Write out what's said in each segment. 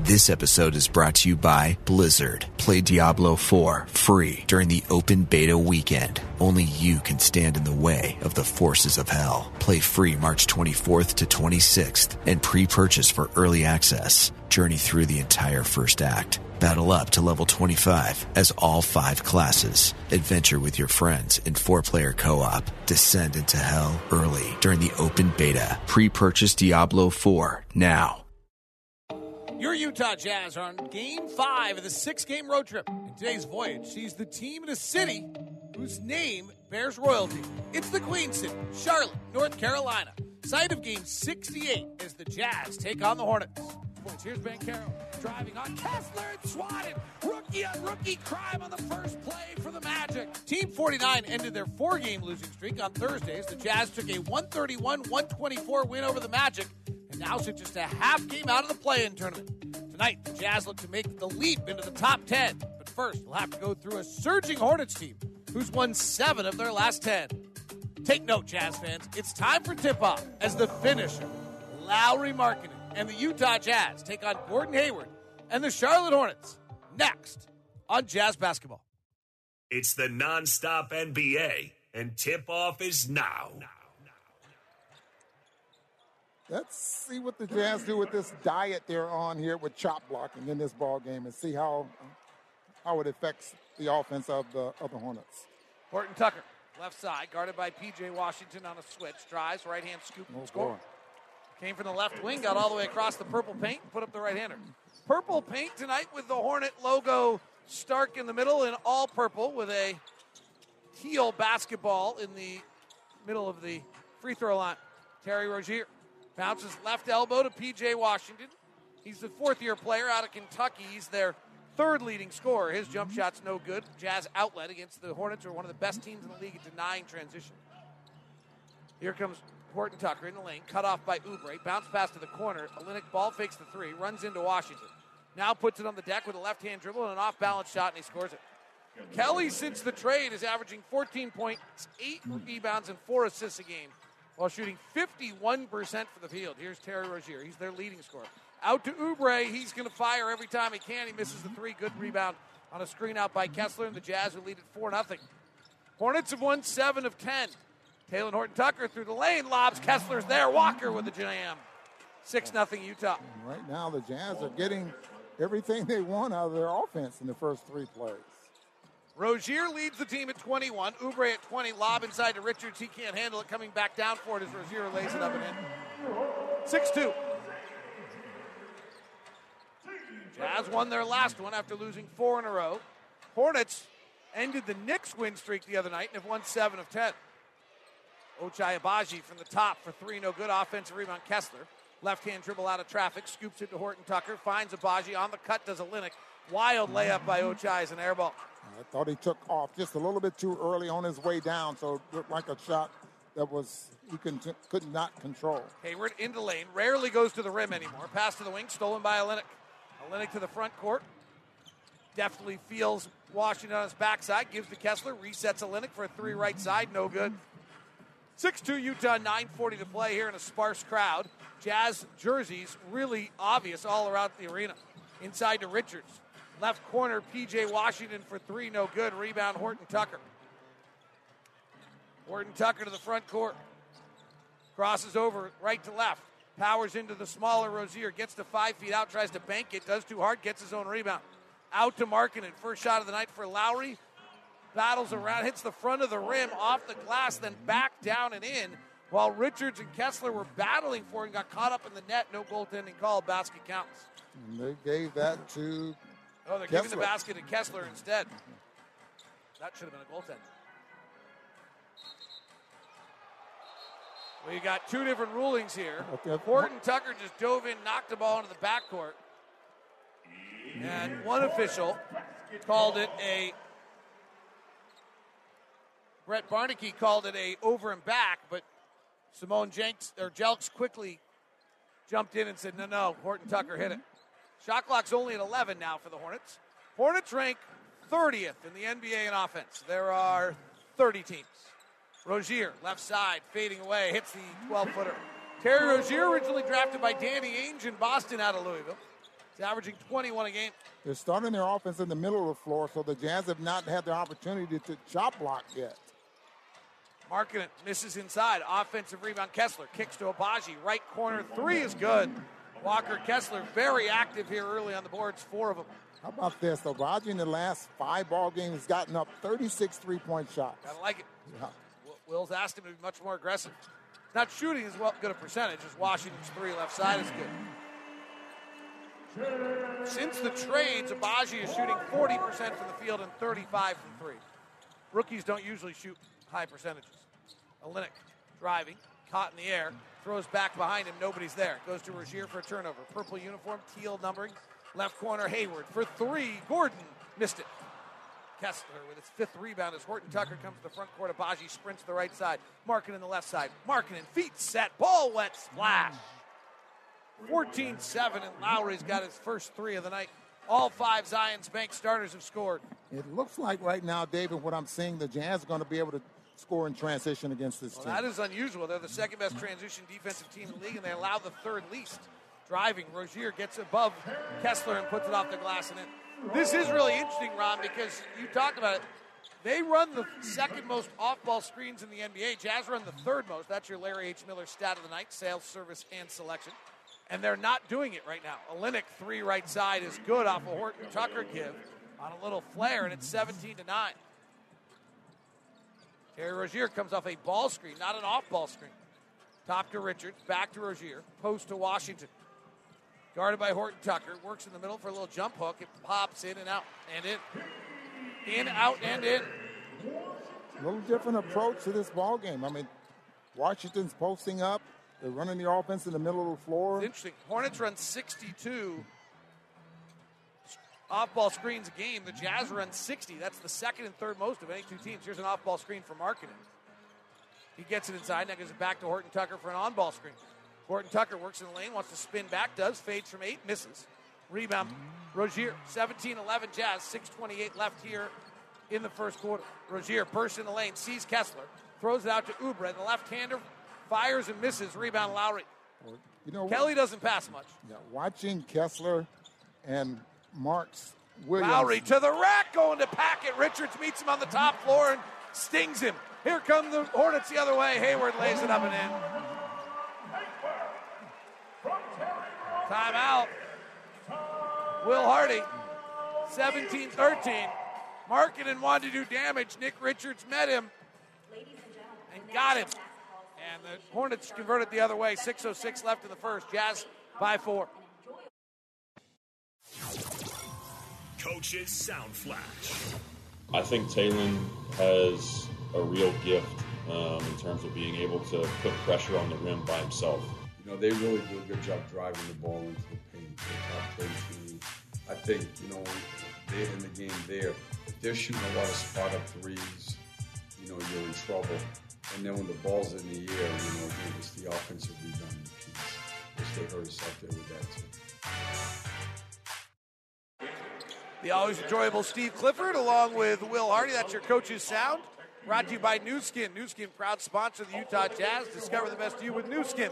This episode is brought to you by Blizzard. Play Diablo 4 free during the open beta weekend. Only you can stand in the way of the forces of hell. Play free March 24th to 26th and pre-purchase for early access. Journey through the entire first act. Battle up to level 25 as all five classes. Adventure with your friends in four-player co-op. Descend into hell early during the open beta. Pre-purchase Diablo 4 now. Your Utah Jazz are on game five of the six game road trip. In today's voyage, sees the team in a city whose name bears royalty. It's the Queen City, Charlotte, North Carolina. Site of game 68 as the Jazz take on the Hornets. Here's Banchero driving on Kessler and swatted. Rookie on rookie crime on the first play for the Magic. Team 49 ended their four game losing streak on Thursdays. The Jazz took a 131 124 win over the Magic and now sit just a half game out of the play in tournament. Tonight, the Jazz look to make the leap into the top 10. But first, we'll have to go through a surging Hornets team who's won seven of their last 10. Take note, Jazz fans. It's time for tip off as the finisher, Lauri Markkanen, and the Utah Jazz take on Gordon Hayward and the Charlotte Hornets next on Jazz Basketball. It's the nonstop NBA, and tip off is now. Let's see what the Jazz do with this diet they're on here with chop blocking in this ball game, and see how how it affects the offense of the of the Hornets. Horton Tucker, left side, guarded by P.J. Washington on a switch. Drives, right hand scoop and Oh, score. boy. Came from the left wing, got all the way across the purple paint, and put up the right hander. Purple paint tonight with the Hornet logo stark in the middle and all purple with a teal basketball in the middle of the free throw line. Terry Rozier bounces left elbow to P.J. Washington. He's the fourth year player out of Kentucky. He's their third leading scorer. His jump mm-hmm. shot's no good. Jazz outlet against the Hornets, are one of the best teams in the league at denying transition. Here comes Horton Tucker in the lane, cut off by Oubre. Bounce pass to the corner. Olynyk ball fakes the three, runs into Washington. Now puts it on the deck with a left hand dribble and an off balance shot, and he scores it. Kelly, since the trade, is averaging 14 points, 8 rebounds, and 4 assists a game while shooting 51% for the field. Here's Terry Rozier. He's their leading scorer. Out to Oubre. He's going to fire every time he can. He misses the three. Good rebound on a screen out by Kessler, and the Jazz will lead at 4 0. Hornets have won 7 of 10. Talen Horton Tucker through the lane, lobs. Kessler's there. Walker with the jam. 6 0 Utah. Right now, the Jazz are getting everything they want out of their offense in the first three plays. Rozier leads the team at 21. Oubre at 20. Lob inside to Richards. He can't handle it. Coming back down for it as Rozier lays it up and in. 6 2. Jazz won their last one after losing four in a row. Hornets ended the Knicks win streak the other night and have won 7 of 10. Ochai Agbaji from the top for three, no good. Offensive rebound, Kessler. Left hand dribble out of traffic, scoops it to Horton Tucker, finds Agbaji on the cut, does a Linux. Wild layup by Ochai as an air ball. I thought he took off just a little bit too early on his way down, so it looked like a shot that was he could, could not control. Hayward into lane, rarely goes to the rim anymore. Pass to the wing, stolen by Olynyk. Olynyk to the front court. Deftly feels Washington on his backside, gives to Kessler, resets Olynyk for a three right side, no good. 6-2 Utah, 9.40 to play here in a sparse crowd. Jazz jerseys really obvious all around the arena. Inside to Richards. Left corner, PJ Washington for three, no good. Rebound, Horton Tucker. Horton Tucker to the front court. Crosses over right to left. Powers into the smaller Rozier, gets to five feet out, tries to bank it, does too hard, gets his own rebound. Out to Markkanen. First shot of the night for Lauri. Battles around, hits the front of the rim, off the glass, then back down and in. While Richards and Kessler were battling for it and got caught up in the net, no goaltending call. Basket counts. And they gave that to. Oh, they're Kessler. giving the basket to Kessler instead. That should have been a goaltend. We got two different rulings here. Horton Tucker just dove in, knocked the ball into the backcourt. And one official called it a. Brent Barnaky called it a over and back, but Simone Jenks or Jelks quickly jumped in and said, "No, no, Horton Tucker hit it." Shot clock's only at 11 now for the Hornets. Hornets rank 30th in the NBA in offense. There are 30 teams. Rozier, left side, fading away, hits the 12 footer. Terry Rozier, originally drafted by Danny Ainge in Boston out of Louisville. He's averaging 21 a game. They're starting their offense in the middle of the floor, so the Jazz have not had the opportunity to chop block yet. Markkanen misses inside. Offensive rebound. Kessler kicks to Agbaji. Right corner three is good. Walker Kessler very active here early on the boards, four of them. How about this? though? Roger in the last five ball games has gotten up 36 three point shots. Gotta like it. Yeah. Will's asked him to be much more aggressive. Not shooting as well good a percentage as Washington's three left side is good. Since the trades, Agbaji is shooting 40% from the field and 35 from three. Rookies don't usually shoot high percentages. Olynyk driving, caught in the air, throws back behind him, nobody's there. Goes to Rozier for a turnover. Purple uniform, teal numbering. Left corner, Hayward for three. Gordon missed it. Kessler with his fifth rebound as Horton Tucker comes to the front court. Agbaji sprints to the right side. Markkanen the left side. Markkanen feet set. Ball wet splash. 14 7, and Lauri's got his first three of the night. All five Zions Bank starters have scored. It looks like right now, David, what I'm seeing, the Jazz are going to be able to score in transition against this Well, team. that is unusual. They're the second best transition defensive team in the league, and they allow the third least. Driving, Rozier gets above Kessler and puts it off the glass and in. This is really interesting, Ron, because you talked about it. They run the second most off-ball screens in the NBA. Jazz run the third most. That's your Larry H. Miller stat of the night: sales, service, and selection. And they're not doing it right now. Olynyk three right side is good off a Horton Tucker give on a little flare, and it's 17 to nine. Terry Rozier comes off a ball screen, not an off ball screen. Top to Richards, back to Rozier, post to Washington. Guarded by Horton Tucker, works in the middle for a little jump hook. It pops in and out and in. In, out, and in. A little different approach to this ball game. I mean, Washington's posting up. They're running the offense in the middle of the floor. It's interesting. Hornets run 62 off ball screens a game. The Jazz run 60. That's the second and third most of any two teams. Here's an off ball screen for Markkanen. He gets it inside, now gives it back to Horton Tucker for an on ball screen. Horton Tucker works in the lane, wants to spin back, does, fades from eight, misses. Rebound, Rozier, 17 11 Jazz, 6.28 left here in the first quarter. Rozier bursts in the lane, sees Kessler, throws it out to Oubre. The left hander fires and misses. Rebound, Lauri. You know, Kelly doesn't pass much. yeah, watching Kessler and Marks Williams. Lauri to the rack, going to Packet. Richards meets him on the top floor and stings him. Here come the Hornets the other way. Hayward lays it up and in. Timeout. Will Hardy, 17 13. Markkanen wanted to do damage. Nick Richards met him and got him. And the Hornets converted the other way. 6.06 left in the first. Jazz by four. Coach's Sound Flash. I think Talen has a real gift um, in terms of being able to put pressure on the rim by himself. You know, they really do a good job driving the ball into the paint. They're top play team. I think, you know, they're in the game there. If they're shooting a lot of spot up threes, you know, you're in trouble. And then when the ball's in the air, you know, again, it's the offensive rebounding piece. Which they hurt us out there with that too. The always enjoyable Steve Clifford, along with Will Hardy. That's your coach's sound. Brought to you by Nu Skin. Nu Skin, proud sponsor of the Utah Jazz. Discover the best of you with Nu Skin.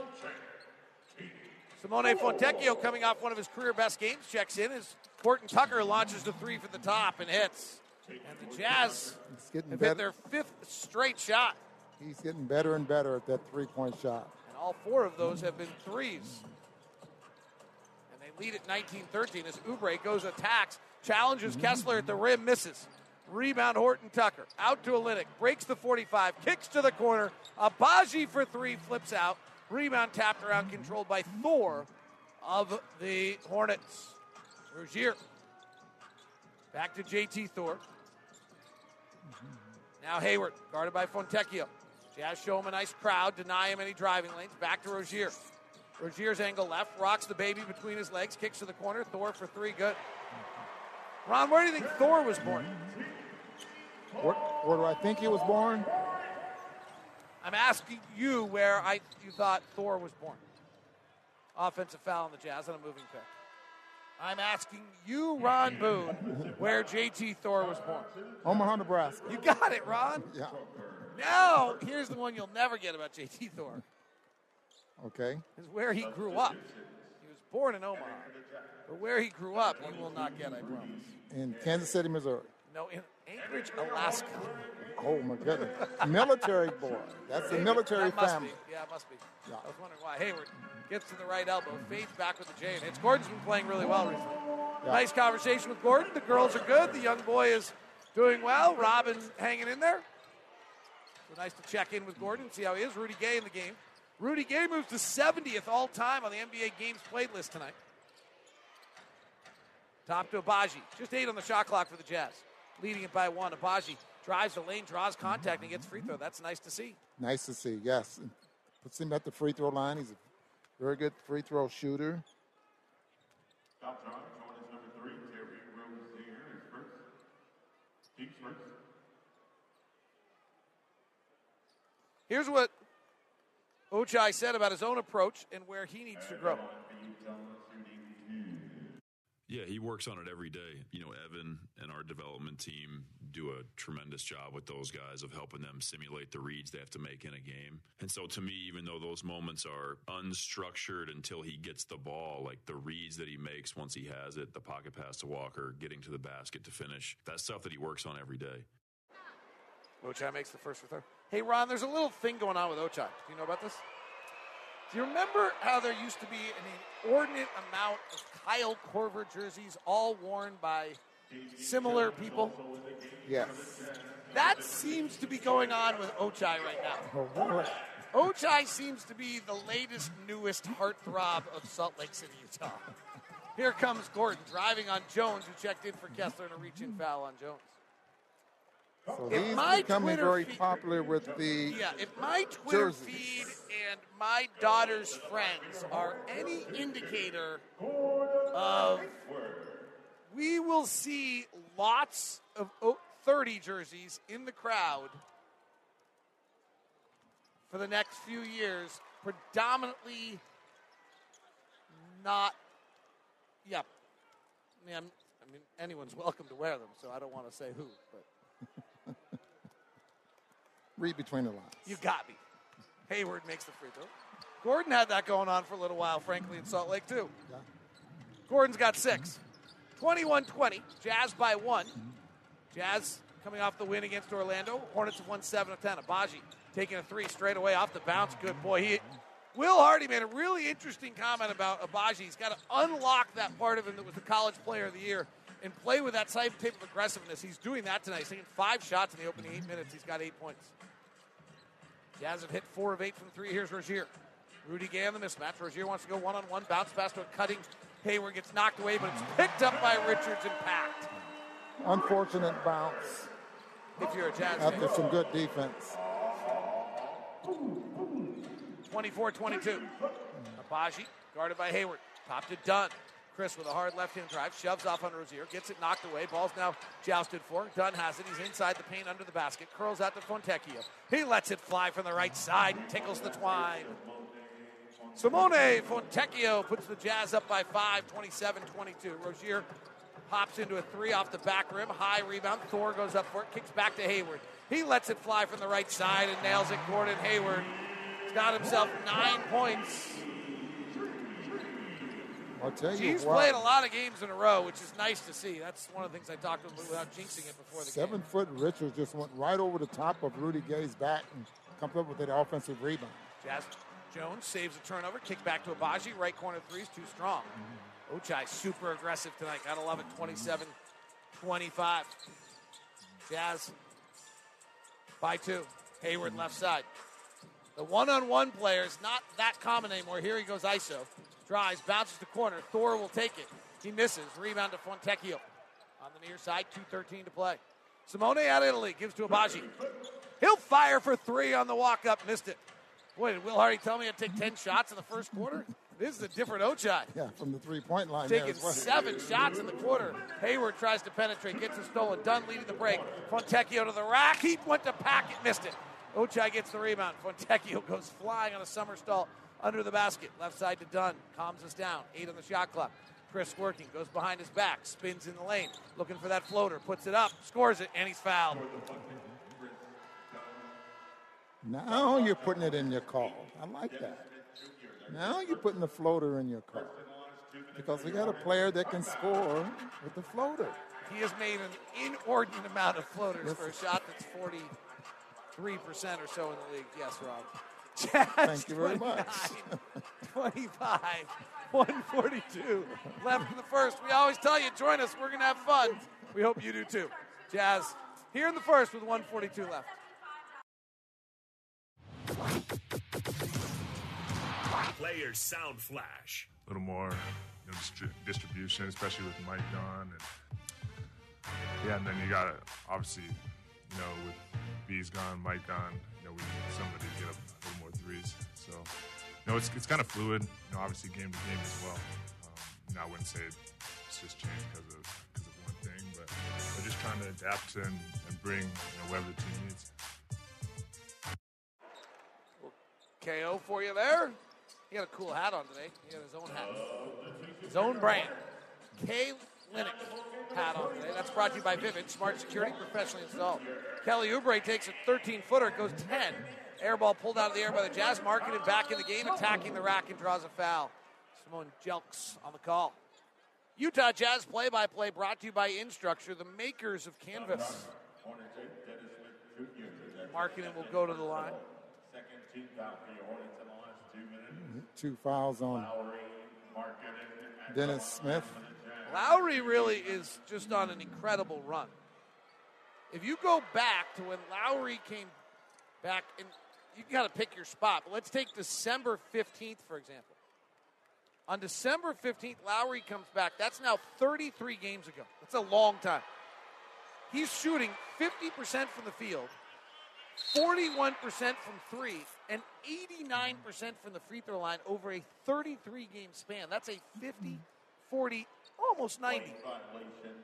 Simone Fontecchio coming off one of his career best games checks in as Horton Tucker launches the three from the top and hits. And the Jazz have hit their fifth straight shot. He's getting better and better at that three point shot. And all four of those have been threes. And they lead at 19 13 as Oubre goes attacks, challenges mm-hmm. Kessler at the rim, misses. Rebound Horton Tucker. Out to Olynyk. Breaks the 45. Kicks to the corner. Agbaji for three. Flips out. Rebound tapped around, controlled by Thor of the Hornets. Rozier. Back to JT Thor. Mm-hmm. Now Hayward, guarded by Fontecchio. Jazz show him a nice crowd, deny him any driving lanes. Back to Rozier. Rozier's angle left, rocks the baby between his legs, kicks to the corner. Thor for three, good. Ron, where do you think Thor was born? Where, where do I think he was born? I'm asking you where I you thought Thor was born. Offensive foul on the Jazz on a moving pick. I'm asking you, Ron Boone, where JT Thor was born. Omaha, Nebraska. You got it, Ron. Yeah. Now, here's the one you'll never get about JT Thor. Okay. Is where he grew up. He was born in Omaha. But where he grew up, you will not get, I promise. In Kansas City, Missouri. No, in Anchorage, Alaska. Oh my goodness. military boy. That's a military that family. Be. Yeah, it must be. Yeah. I was wondering why. Hayward gets to the right elbow, fades back with the J and hits. Gordon's been playing really well recently. Yeah. Nice conversation with Gordon. The girls are good. The young boy is doing well. Robin hanging in there. So nice to check in with Gordon, see how he is. Rudy Gay in the game. Rudy Gay moves to 70th all time on the NBA games played list tonight. Top to Agbaji. Just eight on the shot clock for the Jazz. Leading it by one. Agbaji drives the lane, draws contact, and gets free throw. That's nice to see. Nice to see, yes. Puts him at the free throw line. He's a very good free throw shooter. Here's what Ochai said about his own approach and where he needs to grow. Yeah, he works on it every day. You know, Evan and our development team do a tremendous job with those guys of helping them simulate the reads they have to make in a game. And so to me, even though those moments are unstructured until he gets the ball, like the reads that he makes once he has it, the pocket pass to Walker, getting to the basket to finish, that's stuff that he works on every day. Ochai makes the first throw. Hey, Ron, there's a little thing going on with Ochai. Do you know about this? Do you remember how there used to be an inordinate amount of Kyle Korver jerseys, all worn by similar people? Yes. That seems to be going on with Ochai right now. Oh. Ochai seems to be the latest, newest heartthrob of Salt Lake City, Utah. Here comes Gordon driving on Jones, who checked in for Kessler and a reach-in foul on Jones. So If he's my becoming Twitter very feed- popular with the Yeah, if my Twitter jerseys. feed and my daughter's friends are any indicator of, we will see lots of 30 jerseys in the crowd for the next few years, predominantly not, yeah. I mean, I mean, anyone's welcome to wear them, so I don't want to say who, but. Read between the lines. You got me. Hayward makes the free throw. Gordon had that going on for a little while, frankly, in Salt Lake, too. Yeah. Gordon's got six. 21 20. Jazz by one. Jazz coming off the win against Orlando. Hornets have won 7 of 10. Agbaji taking a three straight away off the bounce. Good boy. He, Will Hardy made a really interesting comment about Agbaji. He's got to unlock that part of him that was the college player of the year and play with that type type of aggressiveness. He's doing that tonight. He's taking five shots in the opening eight minutes. He's got eight points. Jazz have hit four of eight from three. Here's Rozier. Rudy Gay on the mismatch. Rozier wants to go one on one. Bounce pass to a cutting. Hayward gets knocked away, but it's picked up by Richards and packed. Unfortunate bounce If you're a Jazz after fan. some good defense. 24 22. Agbaji, guarded by Hayward. Top to Dunn. Kris with a hard left hand drive, shoves off on Rozier, gets it knocked away. Ball's now jousted for. Dunn has it. He's inside the paint under the basket. Curls out to Fontecchio. He lets it fly from the right side and tickles the twine. Simone Fontecchio puts the Jazz up by five, 27 22. Rozier hops into a three off the back rim. High rebound. Thor goes up for it, kicks back to Hayward. He lets it fly from the right side and nails it. Gordon Hayward has got himself nine points. I'll tell you He's what. played a lot of games in a row, which is nice to see. That's one of the things I talked about without jinxing it before the game. Seven foot Richards just went right over the top of Rudy Gay's back and comes up with an offensive rebound. Jazz Jones saves a turnover, kick back to Agbaji. Right corner three's too strong. Mm-hmm. Ochai super aggressive tonight. Gotta love it. 27 25. Jazz by two. Hayward mm-hmm. left side. The one on one player is not that common anymore. Here he goes ISO. Drives, bounces to corner. Thor will take it. He misses. Rebound to Fontecchio. On the near side, 2.13 to play. Simone out of Italy gives to Agbaji. He'll fire for three on the walk up. Missed it. Boy, did Will Hardy tell me I'd take 10 shots in the first quarter? This is a different Ochai. Yeah, from the three point line. Taking well. seven shots in the quarter. Hayward tries to penetrate, gets it stolen. Dunn leading the break. Fontecchio to the rack. He went to pack it, missed it. Ochai gets the rebound. Fontecchio goes flying on a somersault under the basket. Left side to Dunn. Calms us down. Eight on the shot clock. Kris working, goes behind his back, spins in the lane, looking for that floater, puts it up, scores it, and he's fouled. Now you're putting it in your call. I like that. Now you're putting the floater in your call. Because we got a player that can score with the floater. He has made an inordinate amount of floaters for a shot that's 43% or so in the league. Yes, Rob. Jazz Thank you very much. 25, 142 left in the first. We always tell you, join us. We're going to have fun. We hope you do too. Jazz here in the first with 142 left. Players Sound Flash. A little more you know, distri- distribution, especially with Mike gone. And yeah, and then you got to obviously, you know, with B's gone, Mike gone, you know, we need somebody to get up So, you know, it's, it's kind of fluid, you know, obviously game to game as well. Um, you know, I wouldn't say it's just changed because of, because of one thing, but we're just trying to adapt and, and bring, you know, whatever the team needs. KO for you there. He had a cool hat on today. He had his own hat. His own brand. K Linux hat on today. That's brought to you by Vivid, smart security professionally installed. Kelly Oubre takes a 13 footer, goes 10. Airball pulled out of the air by the Jazz, marketed back in the game, attacking the rack and draws a foul. Simone Jelks on the call. Utah Jazz play by play brought to you by Instructure, the makers of Canvas. Markkanen will go to the line. Two fouls on Dennis Smith. Lauri really is just on an incredible run. If you go back to when Lauri came back, and you got to pick your spot, but let's take December 15th, for example. On December 15th, Lauri comes back. That's now 33 games ago. That's a long time. He's shooting 50% from the field, 41% from three, and 89% from the free throw line over a 33 game span. That's a 50, 40, almost 90.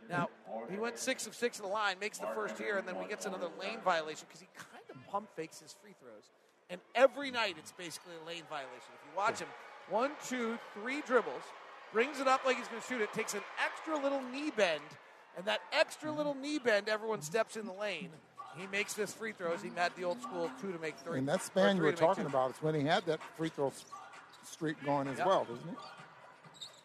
Now, he went six of six in the line, makes the first here, and then we gets another lane violation because he kind of pump fakes his free throws. And every night it's basically a lane violation. If you watch him, one, two, three dribbles, brings it up like he's going to shoot it, takes an extra little knee bend, and that extra little knee bend, everyone steps in the lane. He makes this free throws. He met the old school two to make three. And that span you were talking two. about is when he had that free throw streak going as Yep. well, isn't it?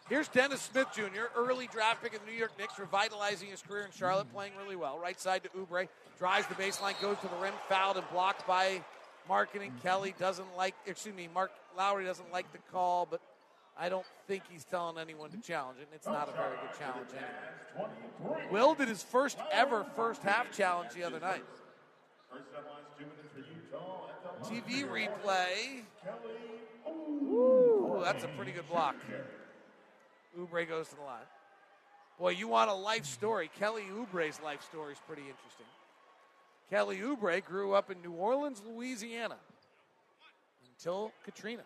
Here's Dennis Smith Jr., early draft pick of the New York Knicks, revitalizing his career in Charlotte, playing really well. Right side to Oubre, drives the baseline, goes to the rim, fouled and blocked by Markkanen. Mm-hmm. Kelly doesn't like, excuse me, Mark Lauri doesn't like the call, but I don't think he's telling anyone to challenge it. And it's not a very good challenge anyway. Will did his first ever first half challenge the other night. TV replay. Ooh, that's a pretty good block. Oubre goes to the line. Boy, you want a life story. Kelly Oubre's life story is pretty interesting. Kelly Oubre grew up in New Orleans, Louisiana until Katrina.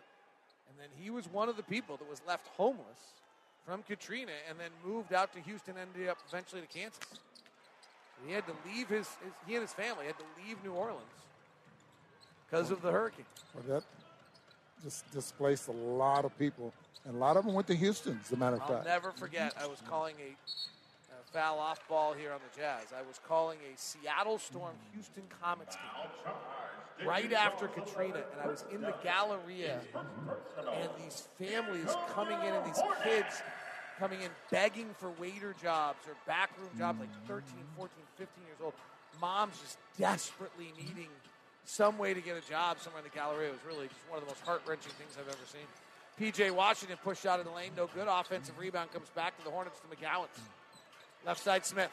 And then he was one of the people that was left homeless from Katrina and then moved out to Houston and ended up eventually to Kansas. He had to leave his, his he and his family had to leave New Orleans because of the hurricane. Well, that just displaced a lot of people, and a lot of them went to Houston. As a matter of I'll fact, never forget. I was calling a, a foul off ball here on the Jazz. I was calling a Seattle Storm Houston Comets game right after Katrina, and I was in the Galleria, and these families coming in and these kids coming in begging for waiter jobs or backroom jobs, like 13, 14, 15 years old. Moms just desperately needing some way to get a job somewhere in the Galleria. It was really just one of the most heart wrenching things I've ever seen. PJ Washington pushed out of the lane, no good. Offensive rebound comes back to the Hornets to McGowens. Left side Smith.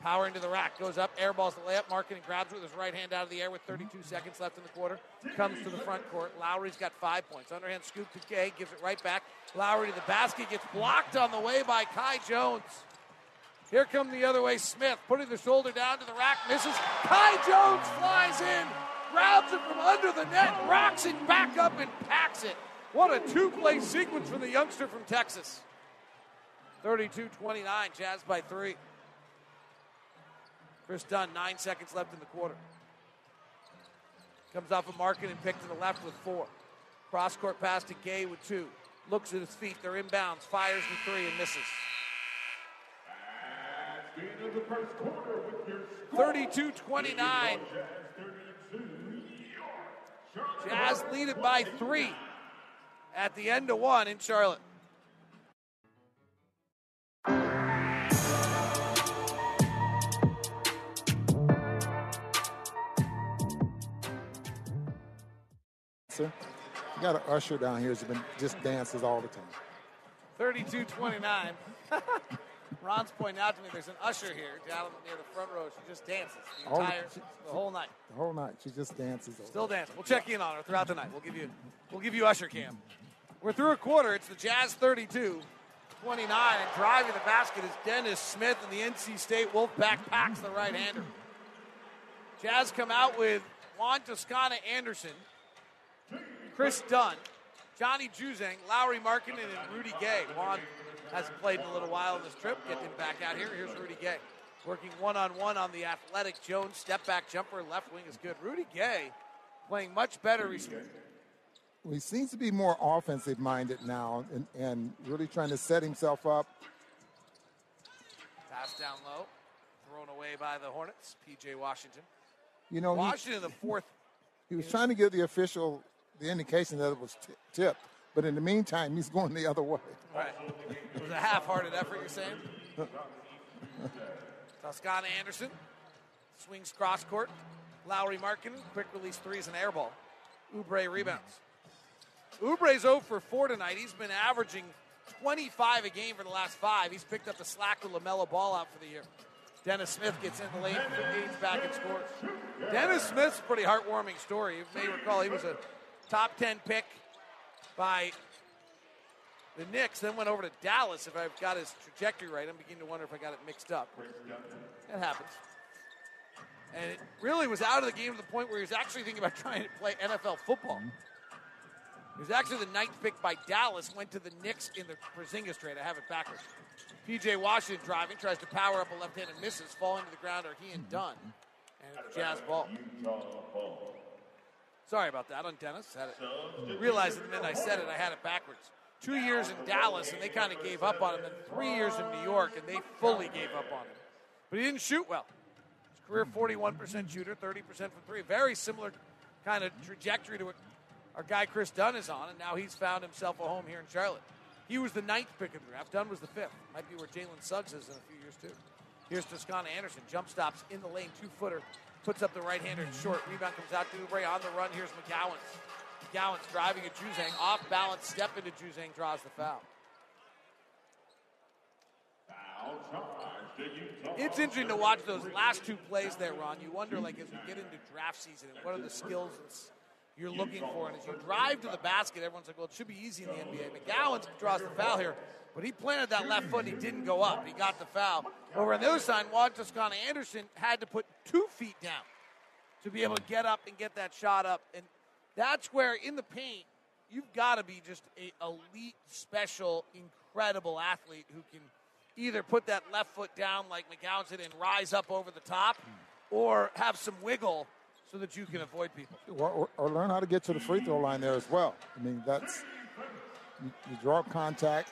Power into the rack. Goes up. Airballs the layup. Markkanen grabs with his right hand out of the air with 32 seconds left in the quarter. Comes to the front court. Lauri's got five points. Underhand scoop to Gay. Gives it right back. Lauri to the basket. Gets blocked on the way by Kai Jones. Here come the other way Smith. Putting the shoulder down to the rack. Misses. Kai Jones flies in. Grabs it from under the net. Rocks it back up and packs it. What a two play sequence from the youngster from Texas. 32 29. Jazz by three. Kris Dunn, nine seconds left in the quarter. Comes off a market and picked to the left with four. Cross court pass to Gay with two. Looks at his feet. They're inbounds. Fires the three and misses. 32 29. Jazz lead it by three at the end of one in Charlotte. Sir, you got an usher down here who's been just dances all the time. 32 29. Ron's pointing out to me there's an usher here down near the front row. She just dances the All entire, she- the whole night. The whole night, she just dances. Still dancing. We'll check in on her throughout the night. We'll give you, we'll give you usher cam. We're through a quarter. It's the Jazz 32, 29, and driving the basket is Dennis Smith, and the NC State Wolfpack packs the right-hander. Jazz come out with Juan Toscano Anderson, Kris Dunn, Johnny Juzang, Lauri Markkanen, and Rudy Gay. Juan hasn't played in a little while on this trip. Get him back out here. Here's Rudy Gay. Working one on one on the athletic Jones. Step back jumper, left wing is good. Rudy Gay playing much better recently. Well, he seems to be more offensive minded now and, and really trying to set himself up. Pass down low. Thrown away by the Hornets. PJ Washington. You know, he- Washington, the fourth. He was trying to give the official the indication that it was t- tipped, but in the meantime, he's going the other way. Right. It was a half hearted effort, you're saying? Toscano Anderson swings cross court. Lauri Markkanen, quick release threes and air ball. Oubre rebounds. Oubre's 0 for 4 tonight. He's been averaging 25 a game for the last five. He's picked up the slack with LaMelo Ball out for the year. Dennis Smith gets in the lane, gains back and scores. Dennis Smith's a pretty heartwarming story. You may recall he was a top 10 pick by the Knicks, then went over to Dallas. If I've got his trajectory right, I'm beginning to wonder if I got it mixed up. That happens. And it really was out of the game to the point where he was actually thinking about trying to play NFL football. He was actually the ninth pick by Dallas, went to the Knicks in the Porzingis trade. I have it backwards. PJ Washington driving, tries to power up a left hand and misses, falling to the ground are he and mm-hmm. Dunn. And it's Jazz ball. Sorry about that on Dennis. Had it. Realized the minute I said it, I had it backwards. Two years in Dallas, and they kind of gave up on him. Then three years in New York, and they fully gave up on him. But he didn't shoot well. His career 41% shooter, 30% from three. Very similar kind of trajectory to what our guy Kris Dunn is on, and now he's found himself a home here in Charlotte. He was the ninth pick of the draft. Dunn was the fifth. Might be where Jalen Suggs is in a few years, too. Here's Toscano Anderson. Jump stops in the lane, two footer. Puts up the right hander short. Rebound comes out to Oubre on the run. Here's McGowens. McGowens driving at Juzang. Off balance, step into Juzang, draws the foul. It's interesting to watch those last two plays there, Ron. You wonder, like, as we get into draft season, what are the skills you're looking for? And as you drive to the basket, everyone's like, well, it should be easy in the NBA. McGowan draws the foul here, but he planted that left foot and he didn't go up. He got the foul. Over on the other side, Juan Toscano Anderson had to put two feet down to be able to get up and get that shot up. And that's where, in the paint, you've got to be just a elite, special, incredible athlete who can either put that left foot down like McGowan did and rise up over the top, or have some wiggle so that you can avoid people. Or, or, or learn how to get to the free throw line there as well. I mean, that's you, you draw contact.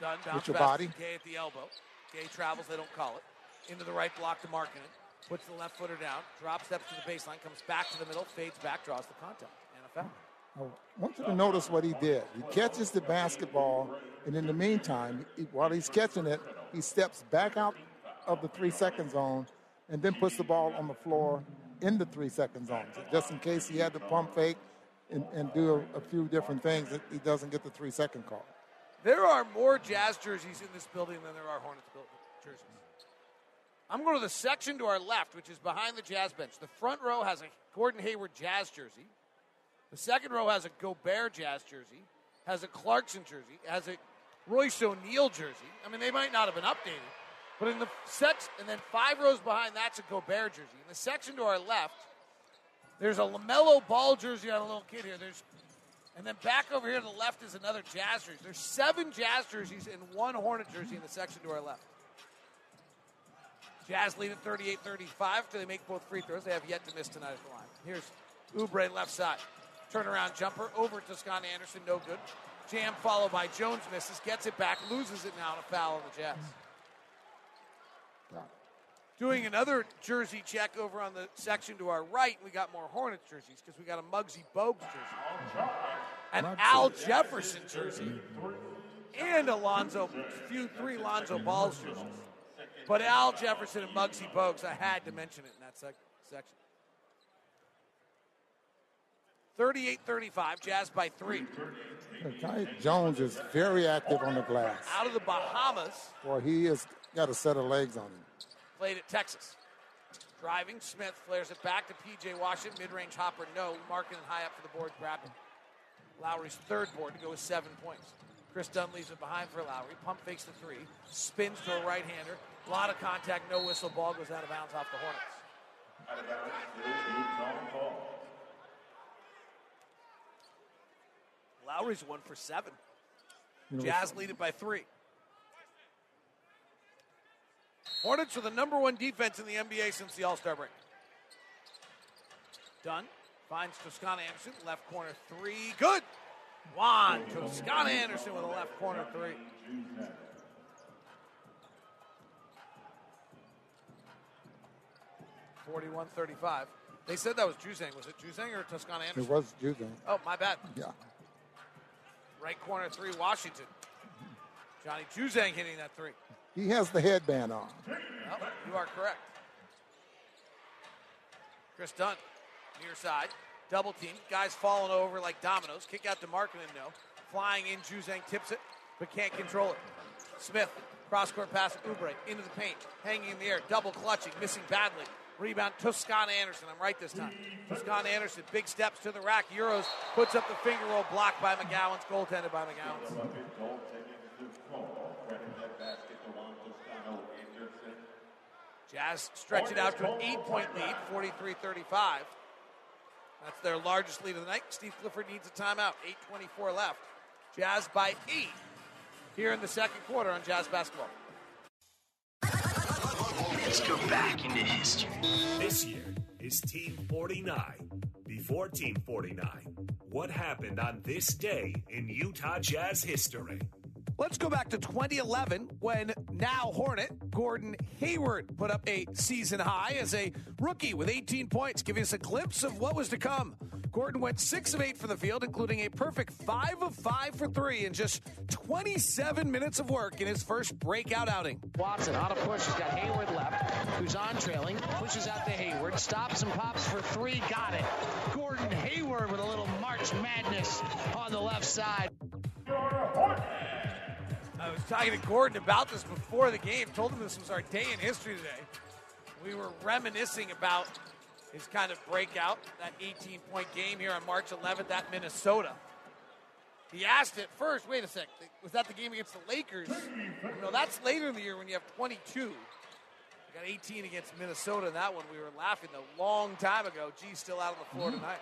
Done. With your body. Gay at the elbow. Gay travels, they don't call it. Into the right block to Markkanen. Puts the left footer down. Drop steps to the baseline. Comes back to the middle. Fades back. Draws the contact. And a foul. I want you to notice what he did. He catches the basketball, and in the meantime, he- while he's catching it, he steps back out of the three second zone and then puts the ball on the floor in the three second zone, just in case he had to pump fake and, and do a, a few different things, that he doesn't get the three second call. There are more Jazz jerseys in this building than there are Hornets jerseys. I'm going to the section to our left, which is behind the Jazz bench. The front row has a Gordon Hayward Jazz jersey. The second row has a Gobert Jazz jersey, has a Clarkson jersey, has a Royce O'Neale jersey. I mean, they might not have been updated, but in the section, and then five rows behind that's a Gobert jersey. In the section to our left, there's a LaMelo Ball jersey on a little kid here. There's, and then back over here to the left is another Jazz jersey. There's seven Jazz jerseys and one Hornet jersey in the section to our left. Jazz lead at 38 35 till they make both free throws. They have yet to miss tonight at the line. Here's Oubre left side. Turnaround jumper over to Scott Anderson, no good. Jam followed by Jones misses, gets it back, loses it now, and a foul on the Jazz. Doing another jersey check over on the section to our right, we got more Hornets jerseys because we got a Muggsy Bogues jersey, an Al Jefferson jersey, and Alonzo, few three Lonzo Balls jerseys. But Al Jefferson and Muggsy Bogues, I had to mention it in that sec- section. 38 35, Jazz by three. Kai Jones is very active on the glass. Out of the Bahamas. Boy, he has got a set of legs on him. Played at Texas. Driving, Smith flares it back to PJ Washington. Mid range hopper, no. Marking it high up for the board, grabbing. Lauri's third board to go with seven points. Kris Dunn leaves it behind for Lauri. Pump fakes the three. Spins to a right hander. A lot of contact, no whistle. Ball goes out of bounds off the Hornets. Lauri's one for seven. Jazz lead it by three. Hornets are the number one defense in the NBA since the All Star break. Dunn finds Toscano Anderson, left corner three. Good. Juan Toscano Anderson with a left corner three. Forty-one thirty-five. They said that was Juzang. Was it Juzang or Toscano Anderson? It was Juzang. Oh, my bad. Yeah. Right corner three, Washington. Johnny Juzang hitting that three. He has the headband on. Well, you are correct. Kris Dunn, near side, double team. Guys falling over like dominoes. Kick out to Markkanen, no. Flying in, Juzang tips it, but can't control it. Smith, cross court pass to Oubre, into the paint, hanging in the air, double clutching, missing badly. Rebound, Toscano Anderson. I'm right this time. Toscano Anderson, big steps to the rack. Euros puts up the finger roll, blocked by McGowens, goaltended by McGowens. Jazz stretch it out to an eight point lead, 43 35. That's their largest lead of the night. Steve Clifford needs a timeout. 8.24 left. Jazz by eight here in the second quarter on Jazz Basketball. Let's go back into history. This year is Team 49. Before Team 49, what happened on this day in Utah Jazz history? Let's go back to 2011 when now Hornet Gordon Hayward put up a season high as a rookie with 18 points, giving us a glimpse of what was to come. Gordon went 6 of 8 for the field, including a perfect 5 of 5 for 3 in just 27 minutes of work in his first breakout outing. Watson on a push. He's got Hayward left, who's on trailing, pushes out to Hayward, stops and pops for 3, got it. Gordon Hayward with a little March Madness on the left side. Talking to Gordon about this before the game. Told him this was our day in history today. We were reminiscing about his kind of breakout, that 18 point game here on March 11th at Minnesota. He asked it first, wait a sec, was that the game against the Lakers? No, that's later in the year when you have 22. You got 18 against Minnesota in that one. We were laughing a long time ago. Gee, still out on the floor tonight.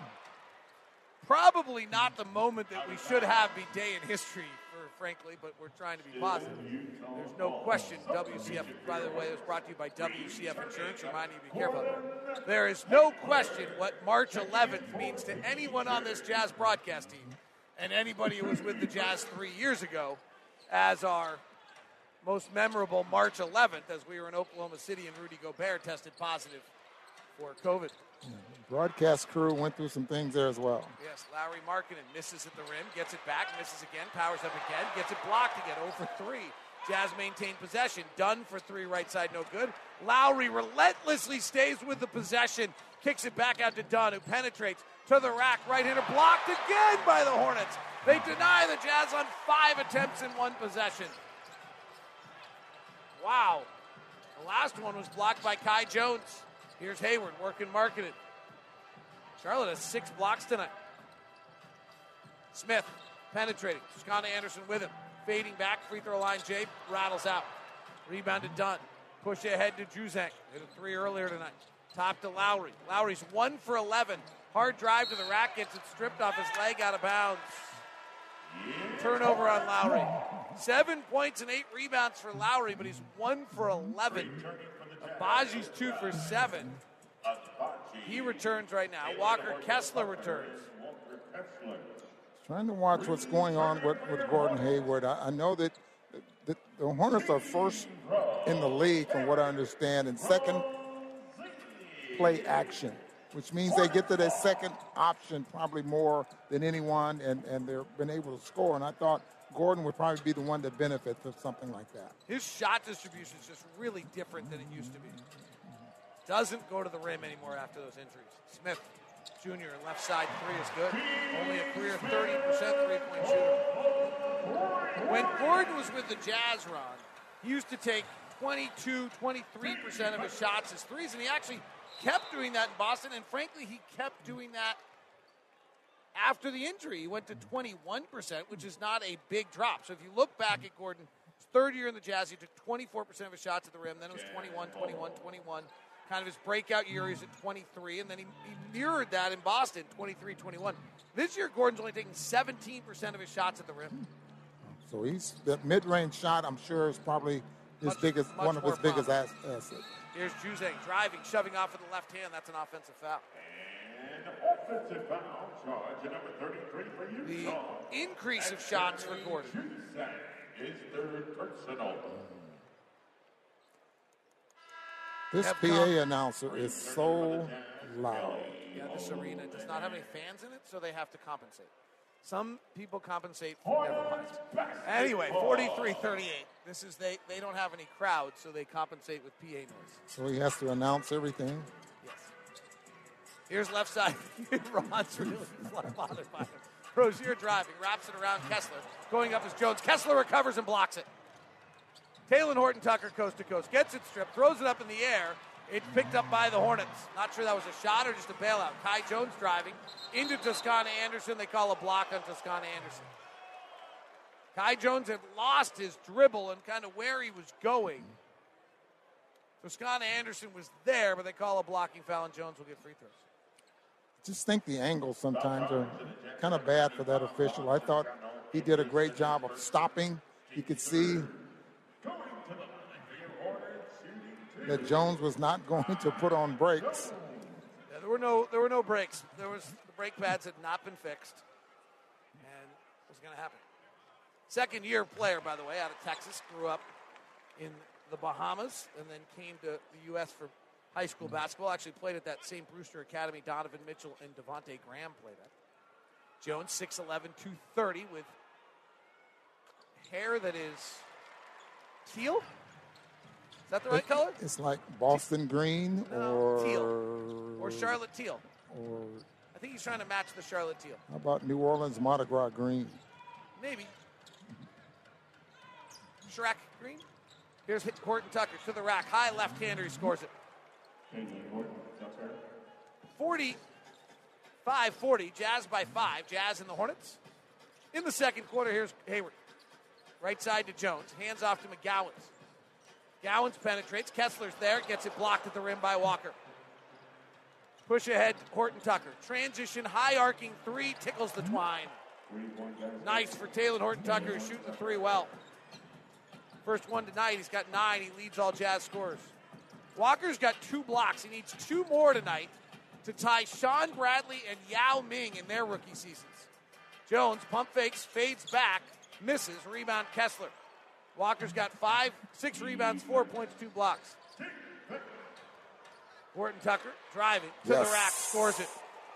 Probably not the moment that we should have be day in history frankly, but we're trying to be positive. There's no question WCF, by the way, it was brought to you by WCF Insurance, reminding you to be careful. There is no question what March 11th means to anyone on this Jazz broadcast team and anybody who was with the Jazz three years ago as our most memorable March 11th as we were in Oklahoma City and Rudy Gobert tested positive for COVID. Broadcast crew went through some things there as well. Yes, Lauri Markkanen misses at the rim, gets it back, misses again, powers up again, gets it blocked again, oh over 3. Jazz maintain possession. Dunn for three, right side, no good. Lauri relentlessly stays with the possession, kicks it back out to Dunn, who penetrates to the rack. Right hander blocked again by the Hornets. They deny the Jazz on five attempts in one possession. Wow. The last one was blocked by Kai Jones. Here's Hayward working marketed. Charlotte has six blocks tonight. Smith penetrating. Toscano Anderson with him. Fading back, free throw line. Jay rattles out. Rebounded Dunn. Push ahead to Juzang. Hit a three earlier tonight. Top to Lauri. Lauri's one for 11. Hard drive to the rack. Gets it stripped off his leg out of bounds. Turnover on Lauri. Seven points and eight rebounds for Lauri, but he's one for 11. Agbaji's two for seven. He returns right now. Walker Kessler returns. Trying to watch what's going on with, with Gordon Hayward. I, I know that the, the Hornets are first in the league, from what I understand, and second play action, which means they get to their second option probably more than anyone, and, and they've been able to score. And I thought Gordon would probably be the one that benefits from something like that. His shot distribution is just really different than it used to be. Doesn't go to the rim anymore after those injuries. Smith Jr. left side three is good. Only a career 30% three point shooter. When Gordon was with the Jazz, Ron, he used to take 22, 23% of his shots as threes, and he actually kept doing that in Boston, and frankly, he kept doing that after the injury. He went to 21%, which is not a big drop. So if you look back at Gordon, third year in the Jazz, he took 24% of his shots at the rim, then it was 21, 21, 21 kind of his breakout year. He's at 23, and then he, he mirrored that in Boston, 23 21. This year, Gordon's only taking 17% of his shots at the rim. So he's that mid-range shot. I'm sure is probably his Much- biggest, much one of his biggest ass- assets. Here's Juzang driving, shoving off with the left hand. That's an offensive foul. And offensive foul charge number 33 for The increase of shots for Gordon. Is third personal. This Have PA com- announcer is so loud. Yeah, this arena does not have any fans in it, so they have to compensate. Some people compensate. For, never mind. Anyway, 43-38. This is they. They don't have any crowd, so they compensate with PA noise. So he has to announce everything. Yes. Here's left side. Ron's really bothered by him. Rozier driving, wraps it around Kessler. Going up is Jones. Kessler recovers and blocks it. Talon Horton Tucker, coast to coast, gets it stripped, throws it up in the air. It's picked up by the Hornets. Not sure that was a shot or just a bailout. Kai Jones driving into Toscano Anderson. They call a block on Toscano Anderson. Kai Jones had lost his dribble and kind of where he was going. Toscano Anderson was there, but they call a blocking foul, and Jones will get free throws. Just think the angles sometimes are kind of bad for that official. I thought he did a great job of stopping. You could see that Jones was not going to put on brakes. Yeah, there were no there were no breaks. There was the brake pads had not been fixed, and it was going to happen. Second year player, by the way, out of Texas, grew up in the Bahamas, and then came to the U.S. for high school mm-hmm. basketball. Actually played at that St. Brewster Academy. Donovan Mitchell and Devonte Graham played at. Jones 6'11", 230 with hair that is teal. Is that the right color? It's like Boston Green or Teal. Or Charlotte teal. or I think he's trying to match the Charlotte teal. how about New Orleans Mardi Gras Green? Maybe. Shrek Green. Here's hit Horton Tucker to the rack. High left hander. He scores it. 45 40. Jazz by five. Jazz and the Hornets. In the second quarter, here's Hayward. Right side to Jones. Hands off to McGowens. Gowans penetrates. Kessler's there. Gets it blocked at the rim by Walker. Push ahead, Horton Tucker. Transition, high arcing three, tickles the twine. Nice for Talen Horton Tucker, shooting the three well. First one tonight, he's got nine. He leads all Jazz scorers. Walker's got two blocks. He needs two more tonight to tie Shawn Bradley and Yao Ming in their rookie seasons. Jones pump fakes, fades back, misses. Rebound Kessler. Walker's got five, six rebounds, four points, two blocks. Horton Tucker driving to Yes. the rack, scores it.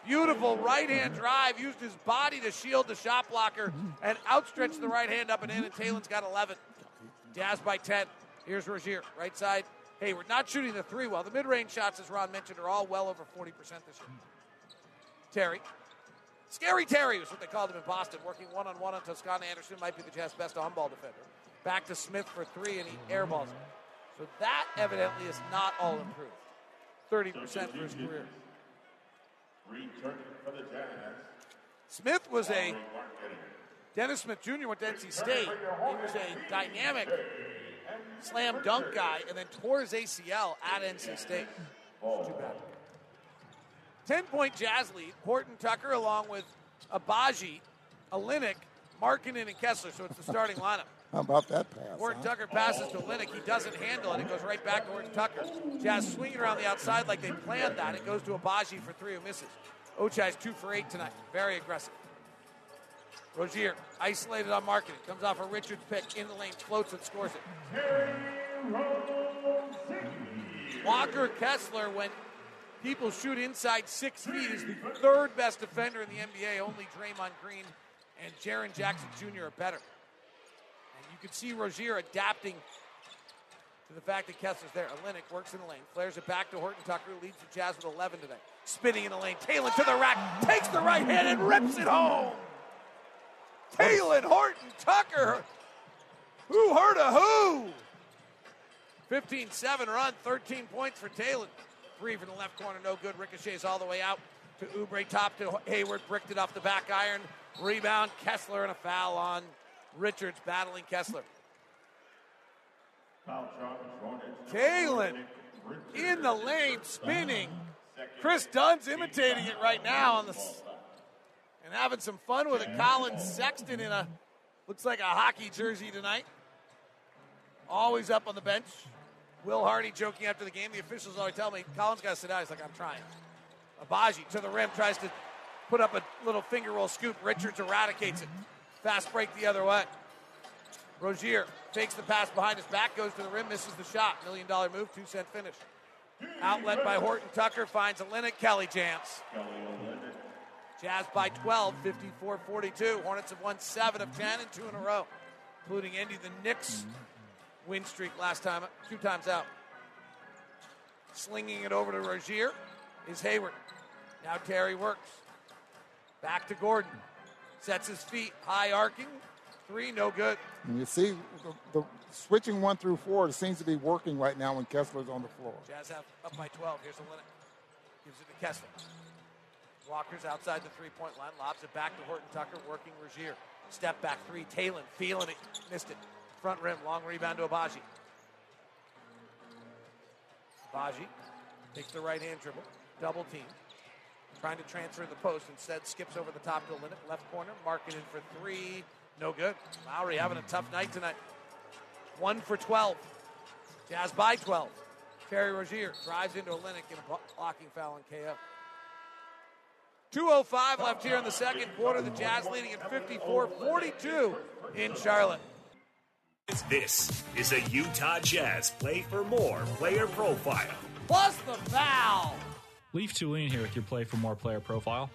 Beautiful right hand drive, used his body to shield the shot blocker and outstretched the right hand up and in, and Talen's got 11. Jazz by 10. Here's Rozier, right side. Hayward not shooting the three well. The mid range shots, as Ron mentioned, are all well over 40% this year. Terry. Scary Terry was what they called him in Boston, working one on one on Toscano Anderson, might be the Jazz best on ball defender. Back to Smith for three, and he airballs it. So that evidently is not all improved. 30% for his career. Smith was a Dennis Smith Jr. went to NC State. He was a dynamic slam dunk guy, and then tore his ACL at NC State. Too bad. 10 point Jazz lead. Horton Tucker along with Agbaji, Olynyk, Markkanen, and Kessler. So it's the starting lineup. How about that pass? Horton huh? Tucker passes to Olynyk. He doesn't handle it. It goes right back to Horton Tucker. Jazz swinging around the outside like they planned that. It goes to Agbaji for three who misses. Ochai's two for eight tonight. Very aggressive. Rozier isolated on Markkanen. Comes off a Richards pick in the lane, floats and scores it. Walker Kessler, when people shoot inside six feet, is the third best defender in the NBA. Only Draymond Green and Jaren Jackson Jr. are better. You can see Rozier adapting to the fact that Kessler's there. Olynyk works in the lane, flares it back to Horton Tucker, leads the Jazz with 11 today. Spinning in the lane, Taylor to the rack, takes the right hand and rips it home. Taylor Horton Tucker. Who heard a who? 15 7 run, 13 points for Taylor. Three from the left corner, no good. Ricochets all the way out to Oubre, top to Hayward, bricked it off the back iron. Rebound, Kessler, and a foul on Richards battling Kessler. Kalen in the lane, spinning. Kris Dunn's imitating it right now on the and having some fun with it. Collin Sexton in a looks like a hockey jersey tonight. Always up on the bench. Will Hardy joking after the game. The officials always tell me Collin's got to sit down. He's like, I'm trying. Agbaji to the rim tries to put up a little finger roll scoop. Richards eradicates it. Fast break the other way. Rozier takes the pass behind his back, goes to the rim, misses the shot. Million dollar move, two cent finish. Outlet by Horton Tucker finds Olynyk. Kelly jams. Jazz by 12, 54 42. Hornets have won seven of 10 and two in a row, including ending the Knicks win streak last time, two times out. Slinging it over to Rozier is Hayward. Now Terry works. Back to Gordon. Sets his feet, high arcing. Three, no good. And you see the, the switching one through four seems to be working right now when Kessler's on the floor. Jazz have up by 12. Here's Olynyk. Gives it to Kessler. Walker's outside the three point line, lobs it back to Horton Tucker, working Rozier. Step back three, Talen feeling it, missed it. Front rim, long rebound to Agbaji. Agbaji takes the right hand dribble, double team. Trying to transfer the post, instead skips over the top to Olynyk, left corner, marking in for three, no good. Lauri having a tough night tonight. One for 12. Jazz by 12. Terry Rozier drives into Olynyk in a blocking foul on KO. 2.05 left here in the second quarter. The Jazz leading at 54 42 in Charlotte. This is a Utah Jazz Play for More player profile. Plus the foul. Leaf Tulane here with your Play for More player profile.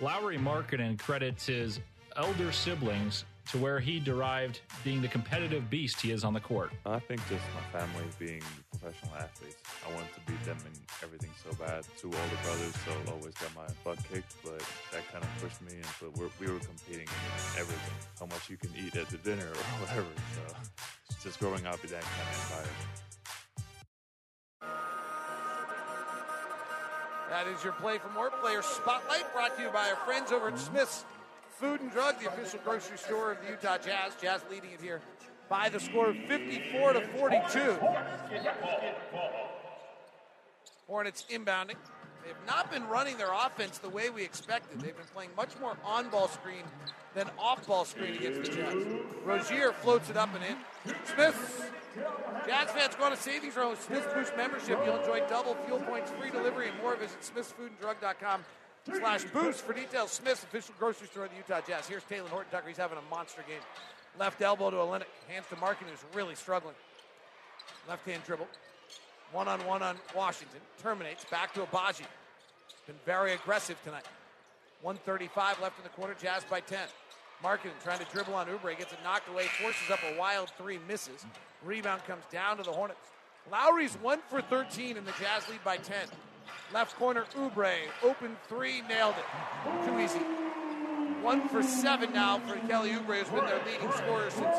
Lauri Markkanen credits his elder siblings to where he derived being the competitive beast he is on the court. I think just my family being professional athletes. I wanted to beat them in everything so bad. Two older brothers, so always got my butt kicked, but that kind of pushed me. And but we're, we were competing in everything, how much you can eat at the dinner or whatever. So just growing up in that kind of environment. That is your play for more player spotlight brought to you by our friends over at Smith's Food and Drug, the official grocery store of the Utah Jazz. Jazz leading it here by the score of 54 to 42. Hornets inbounding. They have not been running their offense the way we expected. They've been playing much more on ball screen than off ball screen against the Jazz. Rozier floats it up and in. Smith. Jazz fans going to Savings Row with Smith's Boost membership. You'll enjoy double fuel points, free delivery, and more. Visit smithsfoodanddrug.com slash boost for details. Smith's official grocery store of the Utah Jazz. Here's Talen Horton Tucker. He's having a monster game. Left elbow to Olynyk. Hands to Markkanen, who's really struggling. Left hand dribble. One on one on Washington. Terminates. Back to Agbaji. Been very aggressive tonight. 135 left in the quarter. Jazz by 10. Markkanen trying to dribble on Oubre, gets it knocked away, forces up a wild three, misses. Rebound comes down to the Hornets. Lauri's one for 13, and the Jazz lead by 10. Left corner, Oubre, open three, nailed it. Too easy. One for seven now for Kelly Oubre, who's been their leading scorer since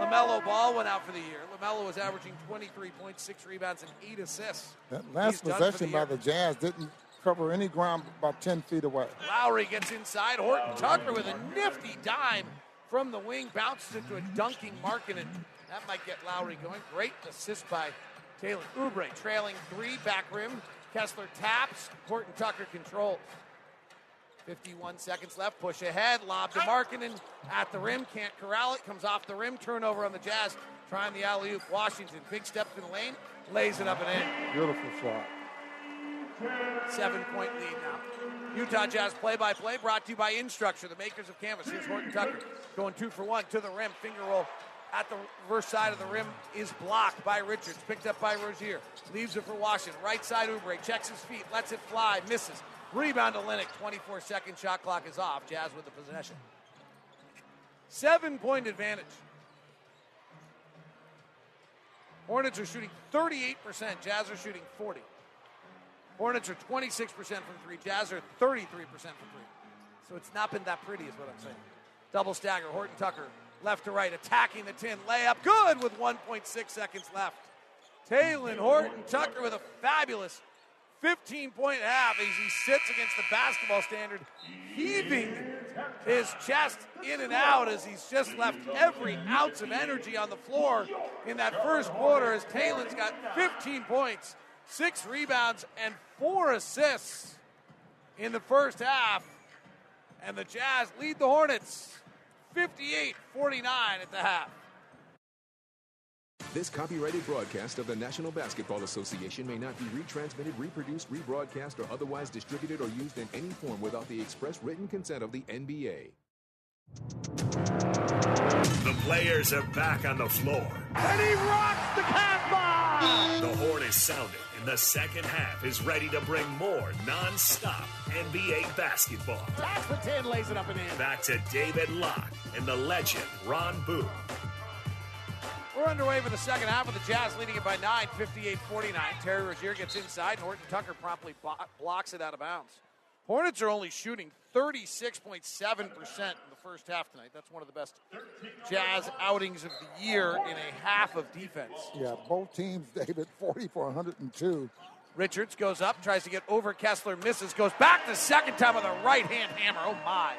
LaMelo Ball went out for the year. LaMelo was averaging 23.6 rebounds and eight assists. That last possession the by the Jazz didn't cover any ground about 10 feet away. Lauri gets inside. Horton Tucker with a nifty dime from the wing, bounces into a dunking Markkanen, and that might get Lauri going. Great assist by Taylor Oubre, trailing three, back rim. Kessler taps. Horton Tucker controls. 51 seconds left. Push ahead. Lob to Markkanen at the rim. Can't corral it. Comes off the rim. Turnover on the Jazz. Trying the alley oop. Washington. Big step to the lane. Lays it up and in. Beautiful shot. Seven point lead now. Utah Jazz play by play brought to you by Instructure, the makers of Canvas. Here's Horton Tucker going two for one to the rim. Finger roll at the reverse side of the rim is blocked by Richards. Picked up by Rozier. Leaves it for Washington. Right side Oubre. Checks his feet. Lets it fly. Misses. Rebound to Olynyk. 24 second shot clock is off. Jazz with the possession. Seven point advantage. Hornets are shooting 38%. Jazz are shooting 40. Hornets are 26% from three. Jazz are 33% from three. So it's not been that pretty, is what I'm saying. Double stagger. Horton Tucker, left to right, attacking the tin. Layup, good with 1.6 seconds left. Talen Horton Tucker with a fabulous 15 point half as he sits against the basketball standard, heaving his chest in and out as he's just left every ounce of energy on the floor in that first quarter as Talen's got 15 points, six rebounds, and four assists in the first half. And the Jazz lead the Hornets 58 49 at the half. This copyrighted broadcast of the National Basketball Association may not be retransmitted, reproduced, rebroadcast, or otherwise distributed or used in any form without the express written consent of the NBA. The players are back on the floor. And he rocks the cat The horn is sounding, and the second half is ready to bring more non-stop NBA basketball. That's the 10 lays it up and in. Back to David Locke and the legend Ron Boone. We're underway for the second half of the Jazz, leading it by 9, 58 49. Terry Rozier gets inside. Horton Tucker promptly blocks it out of bounds. Hornets are only shooting 36.7% in the first half tonight. That's one of the best Jazz outings of the year in a half of defense. Yeah, both teams, David, 40 for 102. Richards goes up, tries to get over Kessler, misses, goes back the second time with a right hand hammer. Oh, my.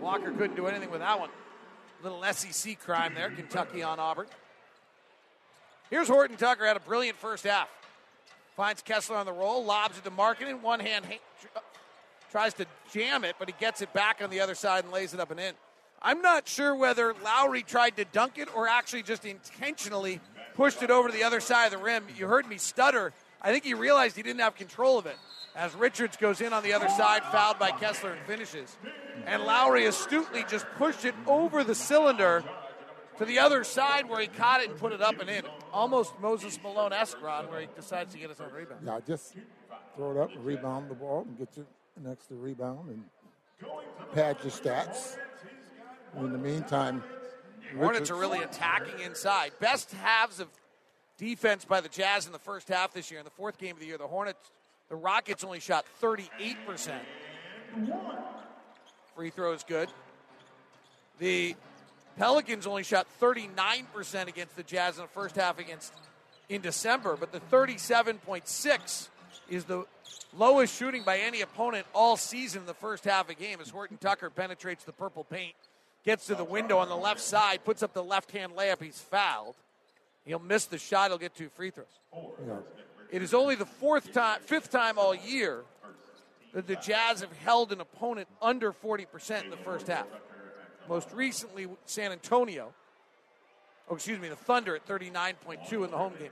Walker couldn't do anything with that one. Little SEC crime there, Kentucky on Auburn. Here's Horton Tucker had a brilliant first half. Finds Kessler on the roll, lobs it to Markkanen, one hand uh, tries to jam it, but he gets it back on the other side and lays it up and in. I'm not sure whether Lauri tried to dunk it or actually just intentionally pushed it over to the other side of the rim. You heard me stutter. I think he realized he didn't have control of it as Richards goes in on the other side, fouled by Kessler and finishes. And Lauri astutely just pushed it over the cylinder to the other side where he caught it and put it up and in. Almost Moses Malone esque where he decides to get his own rebound. Yeah, just throw it up and rebound the ball and get you next to rebound and pad your stats. In the meantime, Hornets are really attacking inside. Best halves of defense by the Jazz in the first half this year. In the fourth game of the year, the Hornets the Rockets only shot 38%. Free throw is good. The Pelicans only shot 39% against the Jazz in the first half against in December, but the 37.6 is the lowest shooting by any opponent all season in the first half of a game as Horton Tucker penetrates the purple paint, gets to the window on the left side, puts up the left hand layup, he's fouled. He'll miss the shot, he'll get two free throws. Yeah. It is only the fourth time, fifth time all year that the Jazz have held an opponent under 40% in the first half. Most recently, San Antonio. Oh, excuse me, the Thunder at 39.2 in the home game.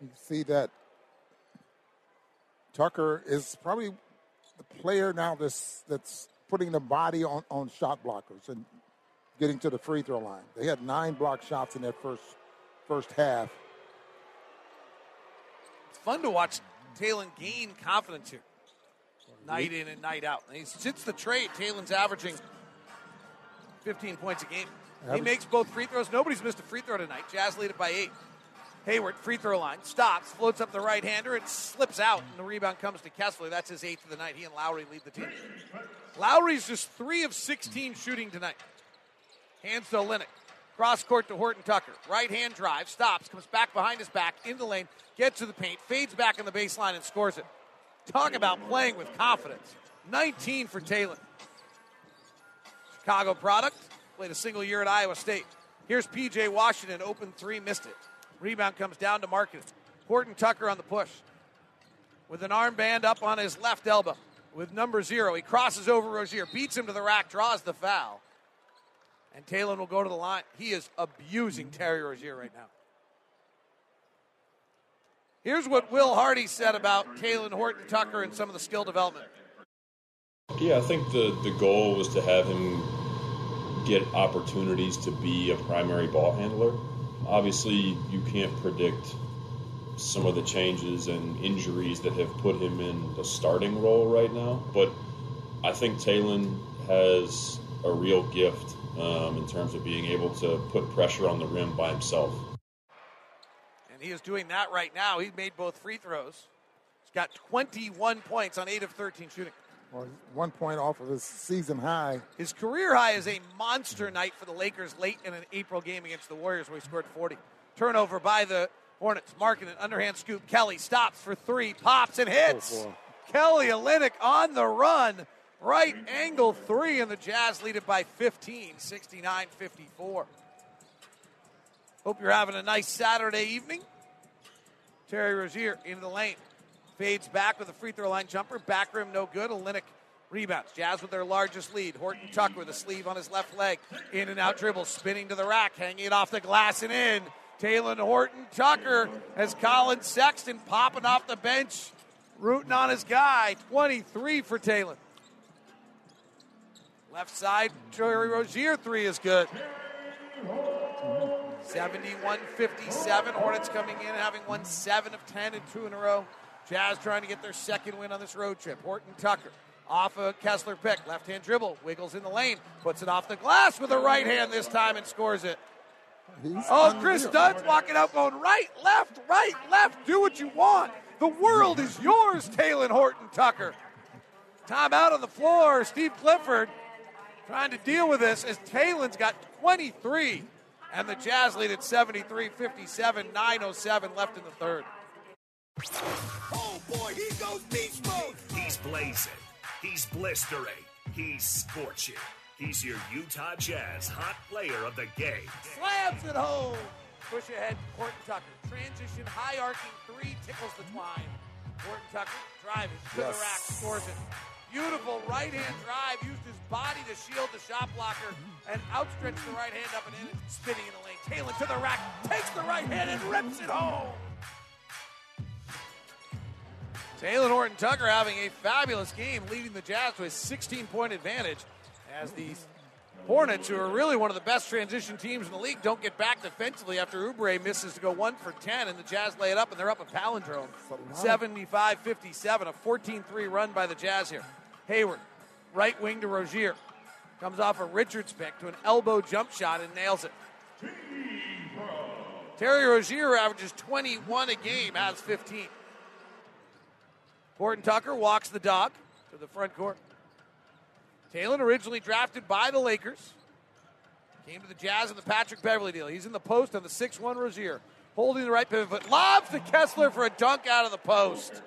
You see that Tucker is probably the player now that's that's putting the body on, on shot blockers and getting to the free throw line. They had nine block shots in that first first half It's fun to watch Talen gain confidence here. Night in and night out. And he, since the trade, Talen's averaging 15 points a game. He makes both free throws. Nobody's missed a free throw tonight. Jazz lead it by eight. Hayward, free throw line, stops, floats up the right hander, and slips out, and the rebound comes to Kessler. That's his eighth of the night. He and Lauri lead the team. Lauri's just three of 16 shooting tonight. Hands to Olynyk. Cross court to Horton Tucker. Right hand drive, stops, comes back behind his back, in the lane, gets to the paint, fades back in the baseline, and scores it. Talk about playing with confidence. 19 for Taylor. Chicago product. Played a single year at Iowa State. Here's PJ Washington, open three, missed it. Rebound comes down to Markkanen. Horton Tucker on the push. With an armband up on his left elbow. With number zero. He crosses over Rozier, beats him to the rack, draws the foul. And Taylor will go to the line. He is abusing Terry Rozier right now. Here's what Will Hardy said about Talen Horton Tucker and some of the skill development. Yeah, I think the, the goal was to have him get opportunities to be a primary ball handler. Obviously, you can't predict some of the changes and injuries that have put him in the starting role right now, but I think Talen has a real gift um, in terms of being able to put pressure on the rim by himself. And he is doing that right now. He made both free throws. He's got 21 points on 8 of 13 shooting. Well, one point off of his season high. His career high is a monster night for the Lakers late in an April game against the Warriors where he scored 40. Turnover by the Hornets. Markkanen an underhand scoop. Kelly stops for three, pops and oh, hits. Kelly Olynyk on the run. Right angle three, and the Jazz lead it by 15, 69 54. Hope you're having a nice Saturday evening. Terry Rozier into the lane. Fades back with a free throw line jumper. Back rim no good. Olynyk rebounds. Jazz with their largest lead. Horton Tucker with a sleeve on his left leg. In and out dribble. Spinning to the rack. Hanging it off the glass and in. Talen Horton Tucker has Collin Sexton popping off the bench. Rooting on his guy. 23 for Taylor. Left side, Terry Rozier three is good. 71 57. Hornets coming in having won 7 of 10 and 2 in a row. Jazz trying to get their second win on this road trip. Horton Tucker off a Kessler pick. Left hand dribble. Wiggles in the lane. Puts it off the glass with a right hand this time and scores it. oh, Kris Dunn's walking out going right, left, right, left. Do what you want. The world is yours, Talen Horton Tucker. Timeout on the floor. Steve Clifford trying to deal with this as Talen's got 23 and the Jazz lead at 73 57, 907 left in the third. Oh boy, he goes beast mode. He's blazing. He's blistering. He's scorching. He's your Utah Jazz hot player of the game. Slams it home. Push ahead, Horton Tucker. Transition, high arcing three, tickles the twine. Horton Tucker driving to the rack, scores it. Beautiful right hand drive, used his body to shield the shot blocker, and outstretched the right hand up and in, spinning in the lane. Taylor to the rack, takes the right hand and rips it home. Talen Horton Tucker having a fabulous game, leading the Jazz to a 16 point advantage as these Hornets, who are really one of the best transition teams in the league, don't get back defensively after Oubre misses to go one for 10, and the Jazz lay it up, and they're up a palindrome 75 57, a 14 3 run by the Jazz here. Hayward, right wing to Rozier. Comes off a Richards pick to an elbow jump shot and nails it. Terry Rozier averages 21 a game, has 15. Horton Tucker walks the dog to the front court. Taylor originally drafted by the Lakers. Came to the Jazz in the Patrick Beverley deal. He's in the post on the 6 1 Rozier. Holding the right pivot foot. Lobs to Kessler for a dunk out of the post.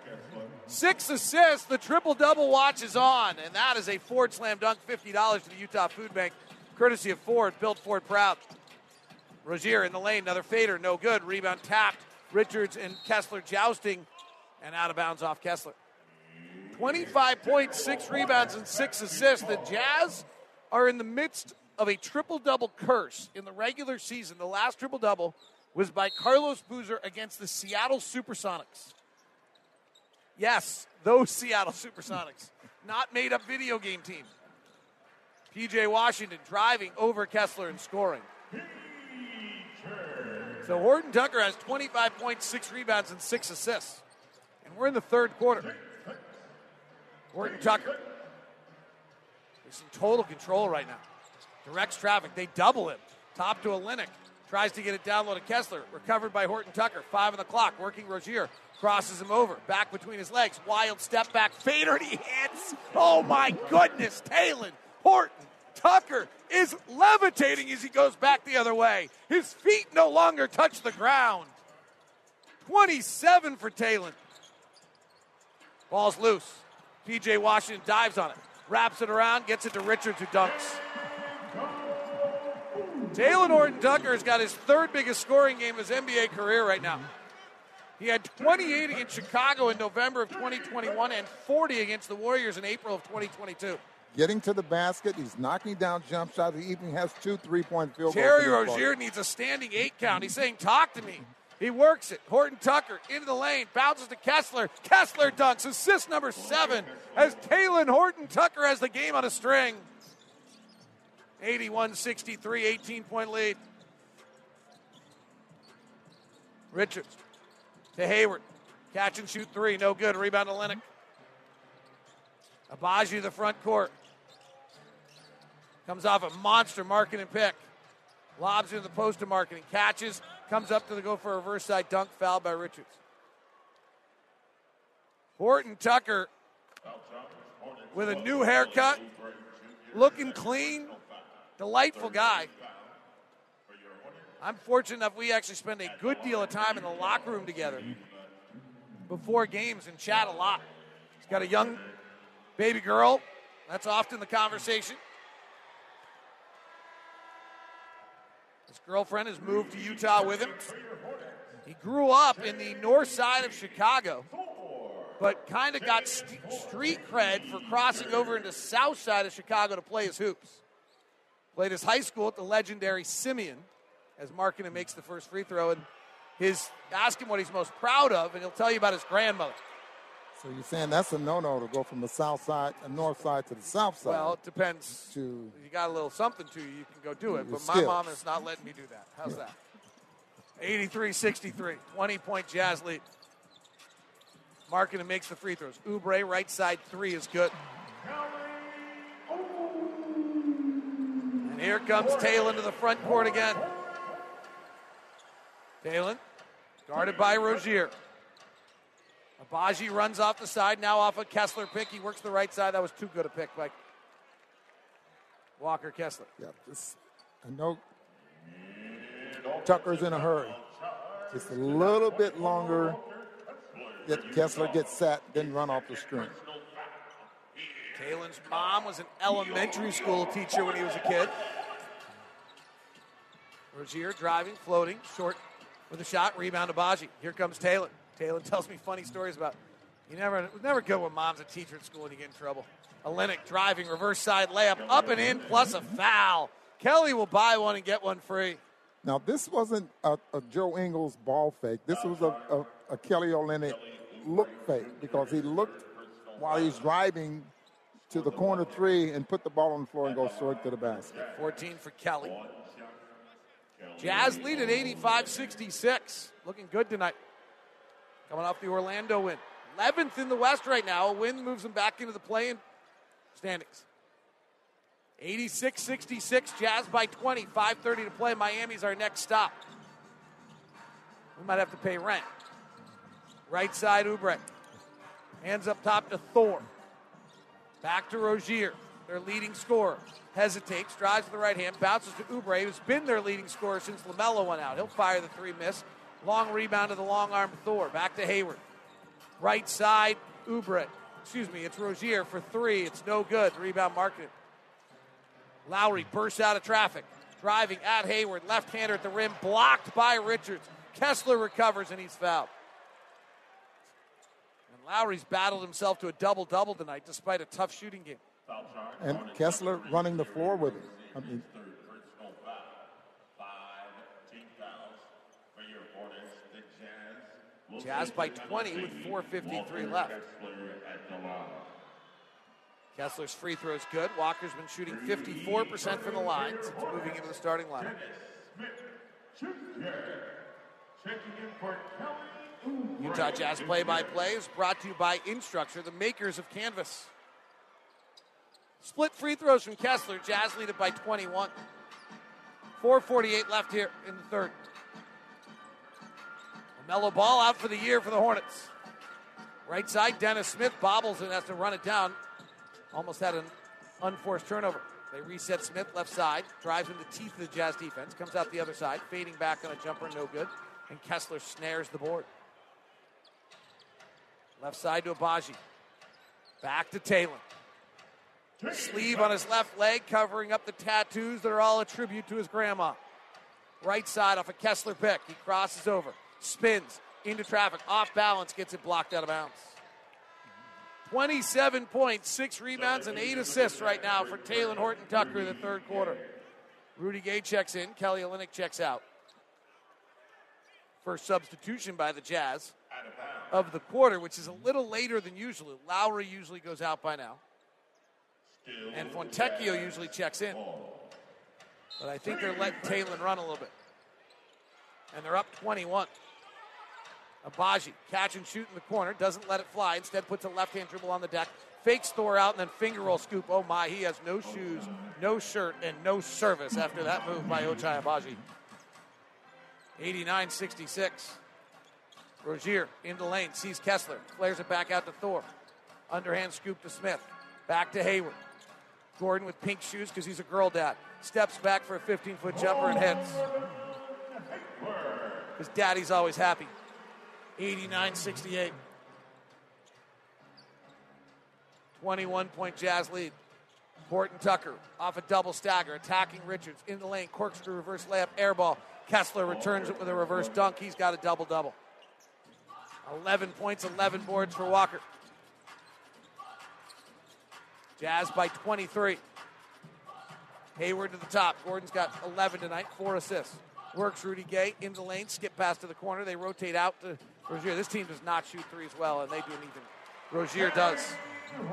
Six assists. The triple double watch is on. And that is a Ford slam dunk. $50 to the Utah Food Bank. Courtesy of Ford. Built Ford proud. Rozier in the lane. Another fader. No good. Rebound tapped. Richards and Kessler jousting. And out of bounds off Kessler. 25 points, six rebounds, and six assists. The Jazz are in the midst of a triple double curse in the regular season. The last triple double was by Carlos Boozer against the Seattle Supersonics. Yes, those Seattle Supersonics, not made up video game team. PJ Washington driving over Kessler and scoring. So Horton Tucker has 25 points, six rebounds, and six assists. And we're in the third quarter. Horton Tucker is in total control right now. Directs traffic. They double him. Top to Olynyk. Tries to get it down low to Kessler. Recovered by Horton Tucker. Five on the clock. Working Rozier. Crosses him over. Back between his legs. Wild step back. Fader. And he hits. Oh my goodness. Talen. Horton. Tucker is levitating as he goes back the other way. His feet no longer touch the ground. 27 for Talen. Ball's loose. PJ Washington dives on it. Wraps it around. Gets it to Richards who dunks. Talen Horton Tucker has got his third biggest scoring game of his NBA career right now. He had 28 against Chicago in November of 2021 and 40 against the Warriors in April of 2022. Getting to the basket, he's knocking down jump shots. He even has two three-point field goals. Terry Rozier needs a standing eight count. He's saying, "Talk to me." He works it. Horton Tucker into the lane, bounces to Kessler. Kessler dunks. Assist number seven as Talen Horton Tucker has the game on a string. 81 63, 18 point lead. Richards to Hayward. Catch and shoot three. No good. Rebound to Lennox. Agbaji the front court. Comes off a monster Markkanen pick. Lobs into the post to Markkanen. Catches. Comes up to the go for a reverse side dunk. Fouled by Richards. Horton Tucker with a new haircut. Looking clean. Delightful guy. I'm fortunate enough we actually spend a good deal of time in the locker room together before games and chat a lot. He's got a young baby girl. That's often the conversation. His girlfriend has moved to Utah with him. He grew up in the north side of Chicago, but kind of got st- street cred for crossing over into the south side of Chicago to play his hoops. Played his high school at the legendary Simeon as Markkanen makes the first free throw. And his ask him what he's most proud of, and he'll tell you about his grandmother. So you're saying that's a no-no to go from the south side, the north side to the south side. Well, it depends. To You got a little something to you, you can go do it. But my mom is not letting me do that. How's that? 83 63, 20 point Jazz lead. Markkanen makes the free throws. Oubre, right side three is good. And here comes Talen to the front court again. Talen, guarded by Rozier. Agbaji runs off the side, now off a Kessler pick. He works the right side. That was too good a pick by Walker Kessler. Yeah, this, I know Tucker's in a hurry. Just a little bit longer. Get Kessler gets set, then run off the screen. Talen's mom was an elementary school teacher when he was a kid. Rozier driving, floating, short with a shot, rebound to Baji. Here comes Taylor. Taylor tells me funny stories about you never it was never good when mom's a teacher at school and you get in trouble. Olynyk driving, reverse side layup, up and in, plus a foul. Kelly will buy one and get one free. Now, this wasn't a, a Joe Ingles ball fake. This was a, a, a Kelly Olynyk look fake because he looked while he's driving to the corner three and put the ball on the floor and go straight to the basket. 14 for Kelly. Jazz lead at 85 66. Looking good tonight. Coming off the Orlando win. 11th in the West right now. A win moves them back into the play in standings. 86 66. Jazz by 20. 5.30 to play. Miami's our next stop. We might have to pay rent. Right side, Oubre. Hands up top to Thor. Back to Rozier, their leading scorer. Hesitates, drives to the right hand, bounces to Oubre, who's been their leading scorer since LaMelo went out. He'll fire the three miss. Long rebound to the long arm Thor. Back to Hayward. Right side, Oubre. Excuse me, it's Rozier for three. It's no good. Rebound Markkanen. Lauri bursts out of traffic. Driving at Hayward. Left hander at the rim. Blocked by Richards. Kessler recovers and he's fouled. And Lauri's battled himself to a double double tonight despite a tough shooting game. And Kessler running the floor with him. I mean, Jazz by 20 with 4.53 left. Kessler's free throw's good. Walker's been shooting 54% from the line since moving into the starting lineup. Utah Jazz play by play is brought to you by Instructure, the makers of Canvas. Split free throws from Kessler. Jazz lead it by 21. 4.48 left here in the third. Melo ball out for the year for the Hornets. Right side, Dennis Smith bobbles and has to run it down. Almost had an unforced turnover. They reset Smith left side, drives in the teeth of the Jazz defense, comes out the other side, fading back on a jumper, no good. And Kessler snares the board. Left side to Agbaji. Back to Taylor. Sleeve on his left leg, covering up the tattoos that are all a tribute to his grandma. Right side off a Kessler pick. He crosses over, spins into traffic, off balance, gets it blocked out of bounds. 27 points, six rebounds, and eight assists right now for Talen Horton Tucker in the third quarter. Rudy Gay checks in, Kelly Olynyk checks out. First substitution by the Jazz of the quarter, which is a little later than usual. Lauri usually goes out by now. And Fontecchio usually checks in. But I think they're letting Taylor run a little bit. And they're up 21. Agbaji, catch and shoot in the corner, doesn't let it fly. Instead, puts a left hand dribble on the deck, fakes Thor out, and then finger roll scoop. Oh my, he has no shoes, no shirt, and no service after that move by Ochai Agbaji. 89 66. Rozier into lane, sees Kessler, flares it back out to Thor. Underhand scoop to Smith. Back to Hayward. Gordon with pink shoes because he's a girl dad. Steps back for a 15 foot jumper and hits. Because daddy's always happy. 89 68. 21 point Jazz lead. Horton Tucker off a double stagger, attacking Richards in the lane, corkscrew reverse layup, air ball. Kessler returns it with a reverse dunk. He's got a double double. 11 points, 11 boards for Walker. Jazz by 23. Hayward to the top. Gordon's got 11 tonight, four assists. Works Rudy Gay in the lane, skip pass to the corner. They rotate out to Rozier. This team does not shoot threes well, and they do not even. Rozier does.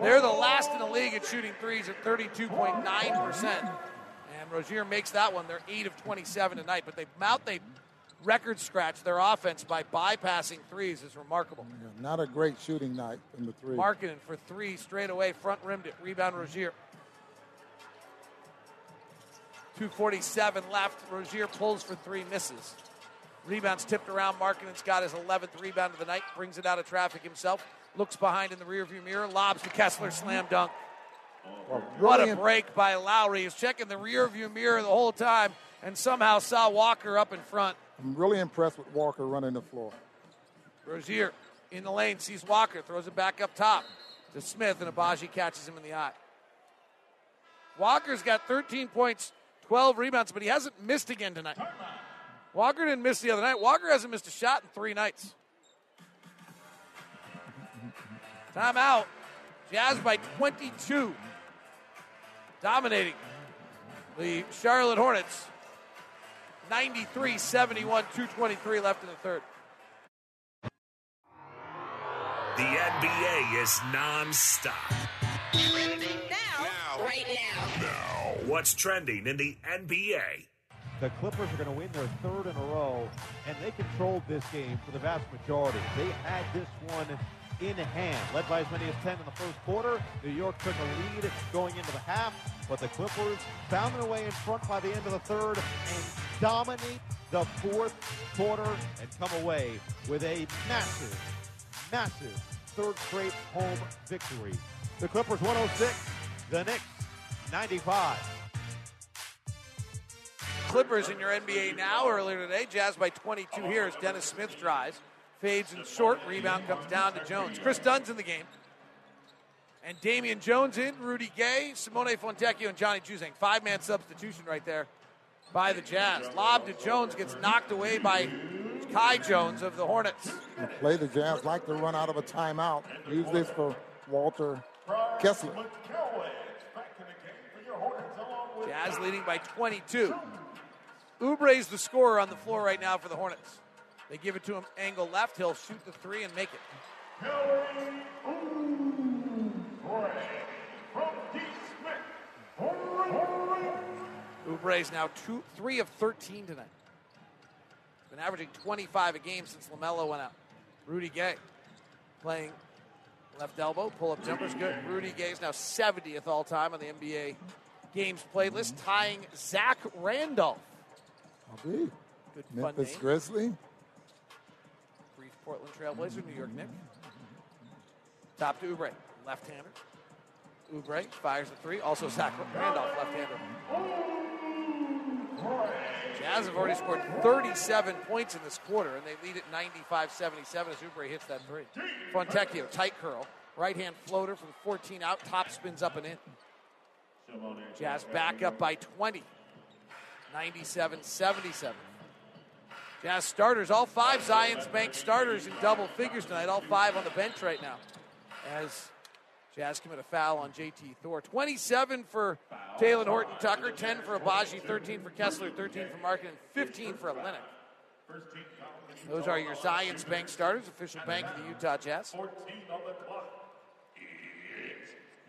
They're the last in the league at shooting threes at 32.9%. And Rozier makes that one. They're 8 of 27 tonight, but they mount they record scratch their offense by bypassing threes is remarkable. Yeah, not a great shooting night in the three. Markkanen for three straight away, front rimmed it. Rebound Rozier. 247 left. Rozier pulls for three, misses. Rebounds tipped around. Markkanen's got his 11th rebound of the night, brings it out of traffic himself. Looks behind in the rearview mirror, lobs to Kessler, slam dunk. Well, What a break by Lauri. He's checking the rearview mirror the whole time and somehow saw Walker up in front. I'm really impressed with Walker running the floor. Rozier in the lane, sees Walker, throws it back up top to Smith, and Agbaji catches him in the eye. Walker's got 13 points, 12 rebounds, but he hasn't missed again tonight. Walker didn't miss the other night. Walker hasn't missed a shot in three nights. Timeout. Jazz by 22. Dominating the Charlotte Hornets. 93 71, 223 left in the third. The NBA is non-stop. Now, right now. What's trending in the NBA? The Clippers are going to win their third in a row, and they controlled this game for the vast majority. They had this one in hand, led by as many as 10 in the first quarter. New York took a lead going into the half, but the Clippers found their way in front by the end of the third and dominate the fourth quarter and come away with a massive, massive third straight home victory. The Clippers 106, the Knicks 95. Clippers in your NBA now. Earlier today, Jazz by 22 here as Dennis Smith drives. Fades in short. Rebound comes down to Jones. Kris Dunn's in the game. And Damian Jones in, Rudy Gay, Simone Fontecchio, and Johnny Juzang. Five man substitution right there by the Jazz. Lob to Jones gets knocked away by Kai Jones of the Hornets. The play the Jazz like to run out of a timeout. Use this for Walker Kessler. Jazz leading by 22. Oubre's the scorer on the floor right now for the Hornets. They give it to him angle left. He'll shoot the three and make it. Oubre's now two, three of 13 tonight. Been averaging 25 a game since LaMelo went out. Rudy Gay playing Left elbow, pull up jumper's good. Rudy Gay is now 70th all time on the NBA games played list, mm-hmm. tying Zach Randolph. I'll be. Good fun Memphis name. Grizzly. Brief Portland Trailblazer, New York Knicks. Mm-hmm. Top to Oubre, left-hander. Oubre fires the three. Also Zach Randolph, left-hander. Jazz have already scored 37 points in this quarter, and they lead at 95-77 as Oubre hits that three. Fontecchio, tight curl, right-hand floater from 14 out, top spins up and in. Jazz back up by 20, 97-77. Jazz starters, all five Zions Bank starters in double figures tonight, all five on the bench right now. As Jazz commit a foul on JT Thor. 27 for Talen Horton Tucker, 10 for Agbaji, 13 for Kessler, 13 for Markkanen, and 15 for Olynyk. Those are your Zions Bank starters, official bank of the Utah Jazz.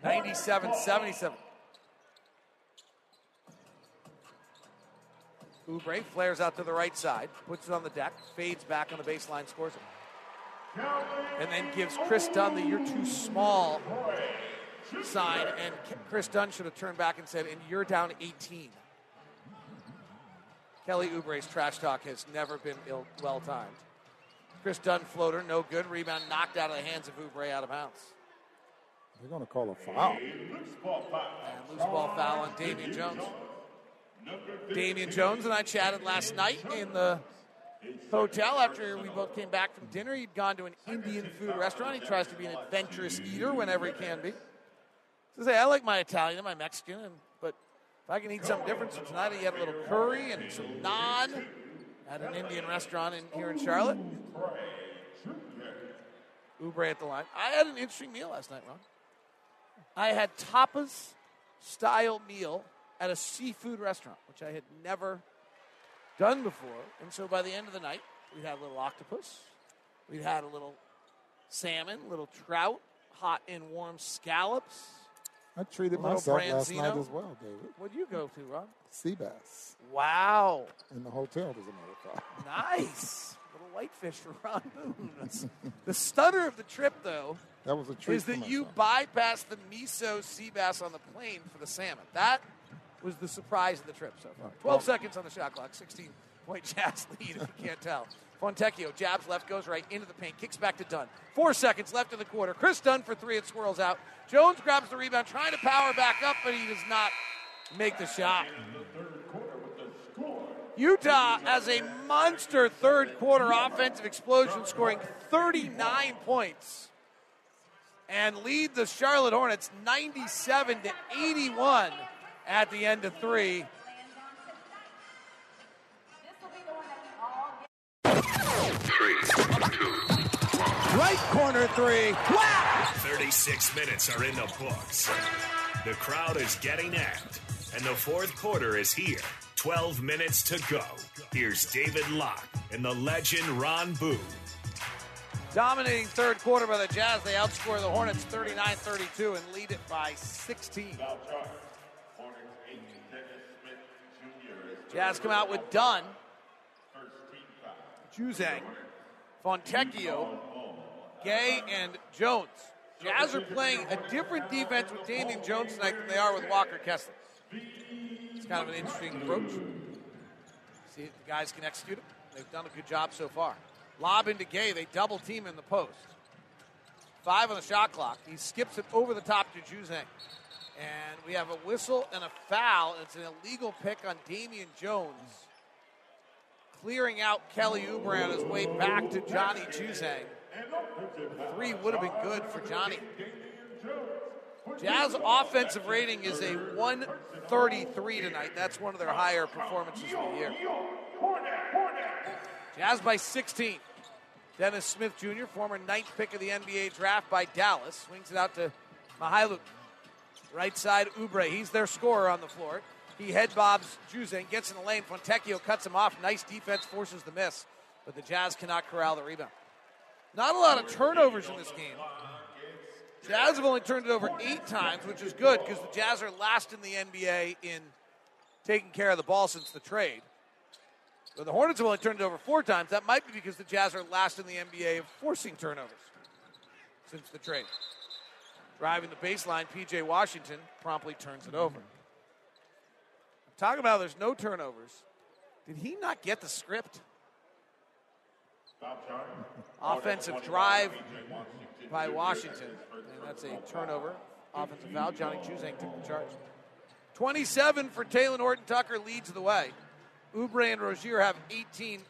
97 77. Oubre flares out to the right side, puts it on the deck, fades back on the baseline, scores it. And then gives Kris Dunn the you're too small sign, and Kris Dunn should have turned back and said, and you're down 18. Kelly Oubre's trash talk has never been ill, well timed. Kris Dunn floater, no good. Rebound knocked out of the hands of Oubre out of bounds. They're going to call a foul. And loose ball foul on Damian Jones. Damian Jones and I chatted last night in the hotel after we both came back from dinner. He'd gone to an Indian food restaurant. He tries to be an adventurous eater whenever he can be. So say, I like my Italian and my Mexican, but if I can eat something different, so tonight he had a little curry and some naan at an Indian restaurant in, here in Charlotte. Oubre at the line. I had an interesting meal last night, Ron. I had tapas style meal at a seafood restaurant, which I had never done before. And so by the end of the night, we'd had a little octopus, we'd had a little salmon, little trout, hot and warm scallops. I treated little myself last night as well, David. What'd you go to, Ron? Sea bass Wow. in the hotel, as a matter of. Nice. little whitefish for Ron Boone. The stunner of the trip, though, That was a treat is that you bypassed the miso sea bass on the plane for the salmon. That was the surprise of the trip so far. 12 seconds on the shot clock, 16 point Jazz lead, if you can't tell. Fontecchio jabs left, goes right into the paint, kicks back to Dunn. Four seconds left in the quarter. Kris Dunn for three, it swirls out. Jones grabs the rebound, trying to power back up, but he does not make the shot. Utah has a monster third quarter offensive explosion, scoring 39 points and lead the Charlotte Hornets 97 to 81 at the end of three. Right corner three. Wow! 36 minutes are in the books. The crowd is getting amped, and the fourth quarter is here. 12 minutes to go. Here's David Locke and the legend Ron Boone. Dominating third quarter by the Jazz. They outscore the Hornets 39 32 and lead it by 16. Jazz come out with Dunn, Juzang, Fontecchio, Gay, and Jones. Jazz are playing a different defense with Damian Jones tonight than they are with Walker Kessler. It's kind of an interesting approach. See if the guys can execute it. They've done a good job so far. Lob into Gay. They double team in the post. Five on the shot clock. He skips it over the top to Juzang. And we have a whistle and a foul. It's an illegal pick on Damian Jones. Clearing out Kelly Oubre on his way back to Johnny Juzang. Three would have been good for Johnny. Jazz offensive rating is a 133 tonight. That's one of their higher performances of the year. Jazz by 16. Dennis Smith Jr., former ninth pick of the NBA draft by Dallas, swings it out to Mykhailiuk. Right side, Oubre. He's their scorer on the floor. He head bobs Juzang, gets in the lane. Fontecchio cuts him off. Nice defense, forces the miss. But the Jazz cannot corral the rebound. Not a lot of turnovers in this game. Jazz have only turned it over eight times, which is good because the Jazz are last in the NBA in taking care of the ball since the trade. But the Hornets have only turned it over four times. That might be because the Jazz are last in the NBA of forcing turnovers. since the trade. Driving the baseline, PJ Washington promptly turns it over. I'm talking about there's no turnovers. Did he not get the script? Offensive drive by Washington, and that's a turnover. Offensive foul. Johnny Juzang took the charge. 27 for Talen Horton Tucker leads the way. Oubre and Rozier have 18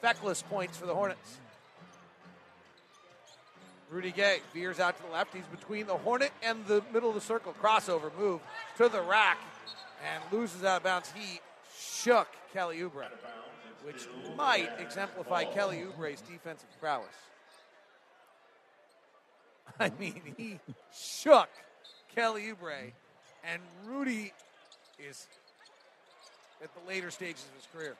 feckless points for the Hornets. Rudy Gay veers out to the left. He's between the Hornet and the middle of the circle. Crossover move to the rack and loses out of bounds. He shook Kelly Oubre, which might exemplify Kelly Oubre's defensive prowess. I mean, he shook Kelly Oubre, and Rudy is at the later stages of his career.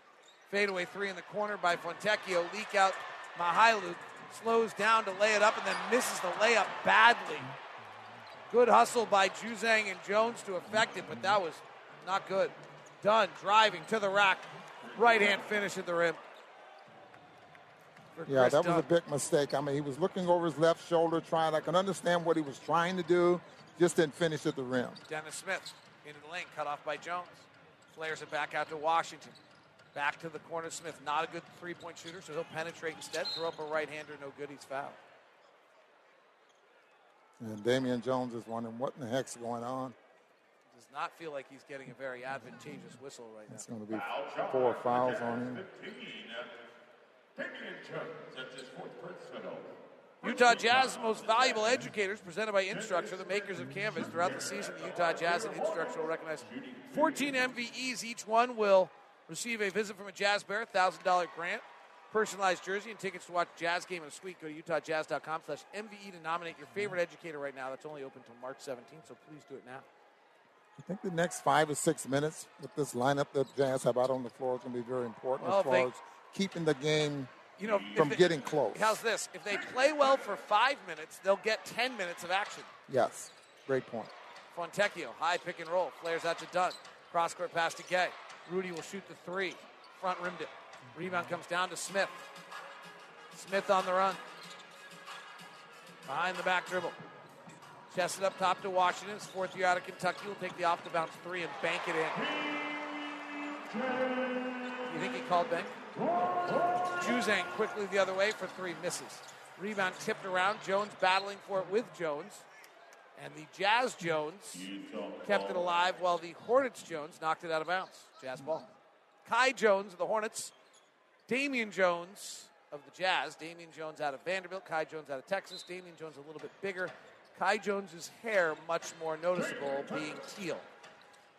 Fadeaway three in the corner by Fontecchio. Leak out Mykhailiuk slows down to lay it up and then misses the layup badly. Good hustle by Juzang and Jones to affect it, but that was not good. Dunn driving to the rack. Right hand finish at the rim. Yeah, Kris that was a big mistake. I mean, he was looking over his left shoulder, trying. I can understand what he was trying to do, just didn't finish at the rim. Dennis Smith into the lane, cut off by Jones. Flares it back out to Washington. Back to the corner. Smith, not a good three point shooter, so he'll penetrate instead. Throw up a right hander, no good. He's fouled. And Damian Jones is wondering what in the heck's going on. Does not feel like he's getting a very advantageous whistle right now. It's going to be four fouls on him. Damian Jones, that's his fourth personal. Utah Jazz most valuable educators presented by Instructure, the makers of Canvas. Throughout the season, the Utah Jazz and Instructure will recognize 14 MVEs. Each one will receive a visit from a Jazz Bear, $1,000 grant, personalized jersey, and tickets to watch Jazz game in a suite. Go to utahjazz.com slash MVE to nominate your favorite educator right now. That's only open until March 17th, so please do it now. I think the next five or six minutes with this lineup that Jazz have out on the floor is going to be very important Well, as far they- as keeping the game You know, from it- getting close. How's this? If they play well for five minutes, they'll get 10 minutes of action. Yes, great point. Fontecchio, high pick and roll, flares out to Dunn. Cross court pass to Gay. Rudy will shoot the three. Front rimmed it. Rebound comes down to Smith. Smith on the run. Behind the back dribble. Chested up top to Washington. Fourth year out of Kentucky will take the off the bounce three and bank it in. You think he called bank? Juzang quickly the other way for three, misses. Rebound tipped around. Jones battling for it with Jones. And the Jazz Jones kept it alive while the Hornets Jones knocked it out of bounds. Jazz ball. Kai Jones of the Hornets. Damian Jones of the Jazz. Damian Jones out of Vanderbilt. Kai Jones out of Texas. Damian Jones a little bit bigger. Kai Jones's hair much more noticeable, being teal.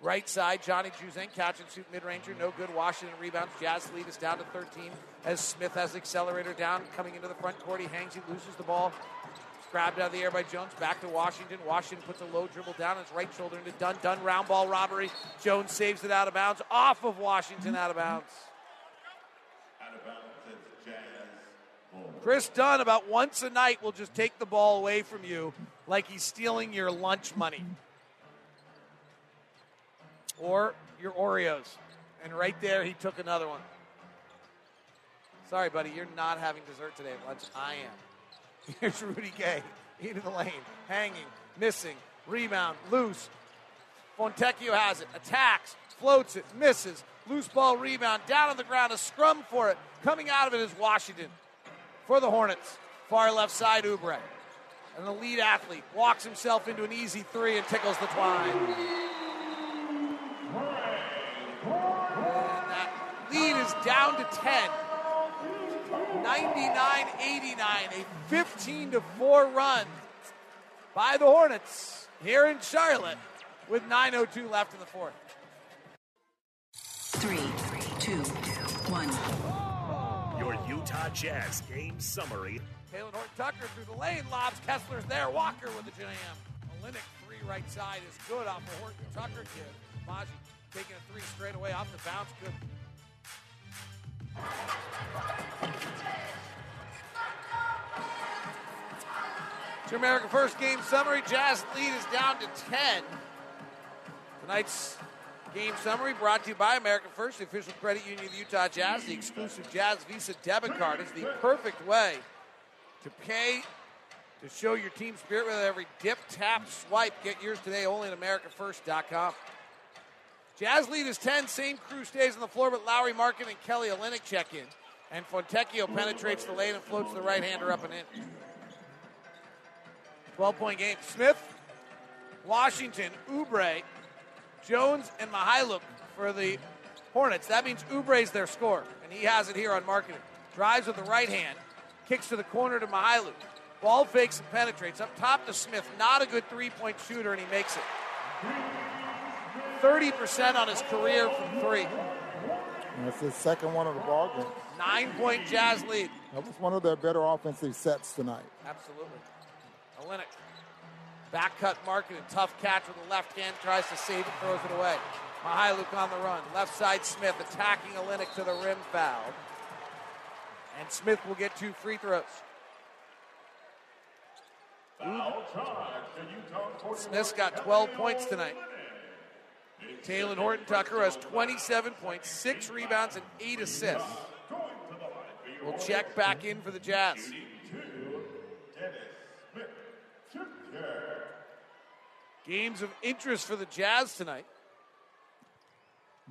Right side, Johnny Juzang, catch and shoot mid-ranger, no good. Washington rebounds. Jazz lead is down to 13 as Smith has accelerator down, coming into the front court. He hangs, he loses the ball. Grabbed out of the air by Jones. Back to Washington. Washington puts a low dribble down his right shoulder into Dunn. Dunn round ball robbery. Jones saves it out of bounds. Off of Washington, out of bounds. Out of bounds, it's Jazz. Kris Dunn, about once a night, will just take the ball away from you like he's stealing your lunch money or your Oreos. And right there, he took another one. Sorry, buddy, you're not having dessert today at lunch. I am. Here's Rudy Gay into the lane, hanging, missing, rebound, loose. Fontecchio has it, attacks, floats it, misses. Loose ball rebound, down on the ground, a scrum for it. Coming out of it is Washington for the Hornets. Far left side, Oubre. And the lead athlete walks himself into an easy three and tickles the twine. And that lead is down to 10. 99 89, a 15 to 4 run by the Hornets here in Charlotte with 9.02 left in the fourth. Three, two, one. Your Utah Jazz game summary. Talen Horton Tucker through the lane, lobs Kessler's there. Walker with the jam. Olynyk three right side is good off the Horton Tucker kid. Maji taking a three straight away off the bounce. Good. It's your American First game summary. Jazz lead is down to 10. Tonight's game summary brought to you by American First, the official credit union of the Utah Jazz. The exclusive Jazz Visa debit card is the perfect way to pay To show your team spirit with every dip, tap, swipe, get yours today only at AmericaFirst.com. Jazz lead is 10. Same crew stays on the floor, but Lauri Markkanen and Kelly Olynyk check in. And Fontecchio penetrates the lane and floats the right hander up and in. 12 point game. Smith, Washington, Oubre, Jones, and Mykhailiuk for the Hornets. That means Oubre's their score, and he has it here on Markkanen. Drives with the right hand, kicks to the corner to Mykhailiuk. Ball fakes and penetrates. Up top to Smith. Not a good three point shooter, and he makes it. 30% on his career from three. And it's his second one of the ball game. Nine point Jazz lead. That was one of their better offensive sets tonight. Absolutely. Olynyk. Back cut Markkanen, a tough catch with the left hand, tries to save it, throws it away. Mykhailiuk on the run. Left side Smith attacking Olynyk to the rim foul. And Smith will get two free throws. Smith's got 12 points tonight. Talen Horton Tucker has 27 points, six rebounds, and eight assists. We'll check back in for the Jazz. Games of interest for the Jazz tonight.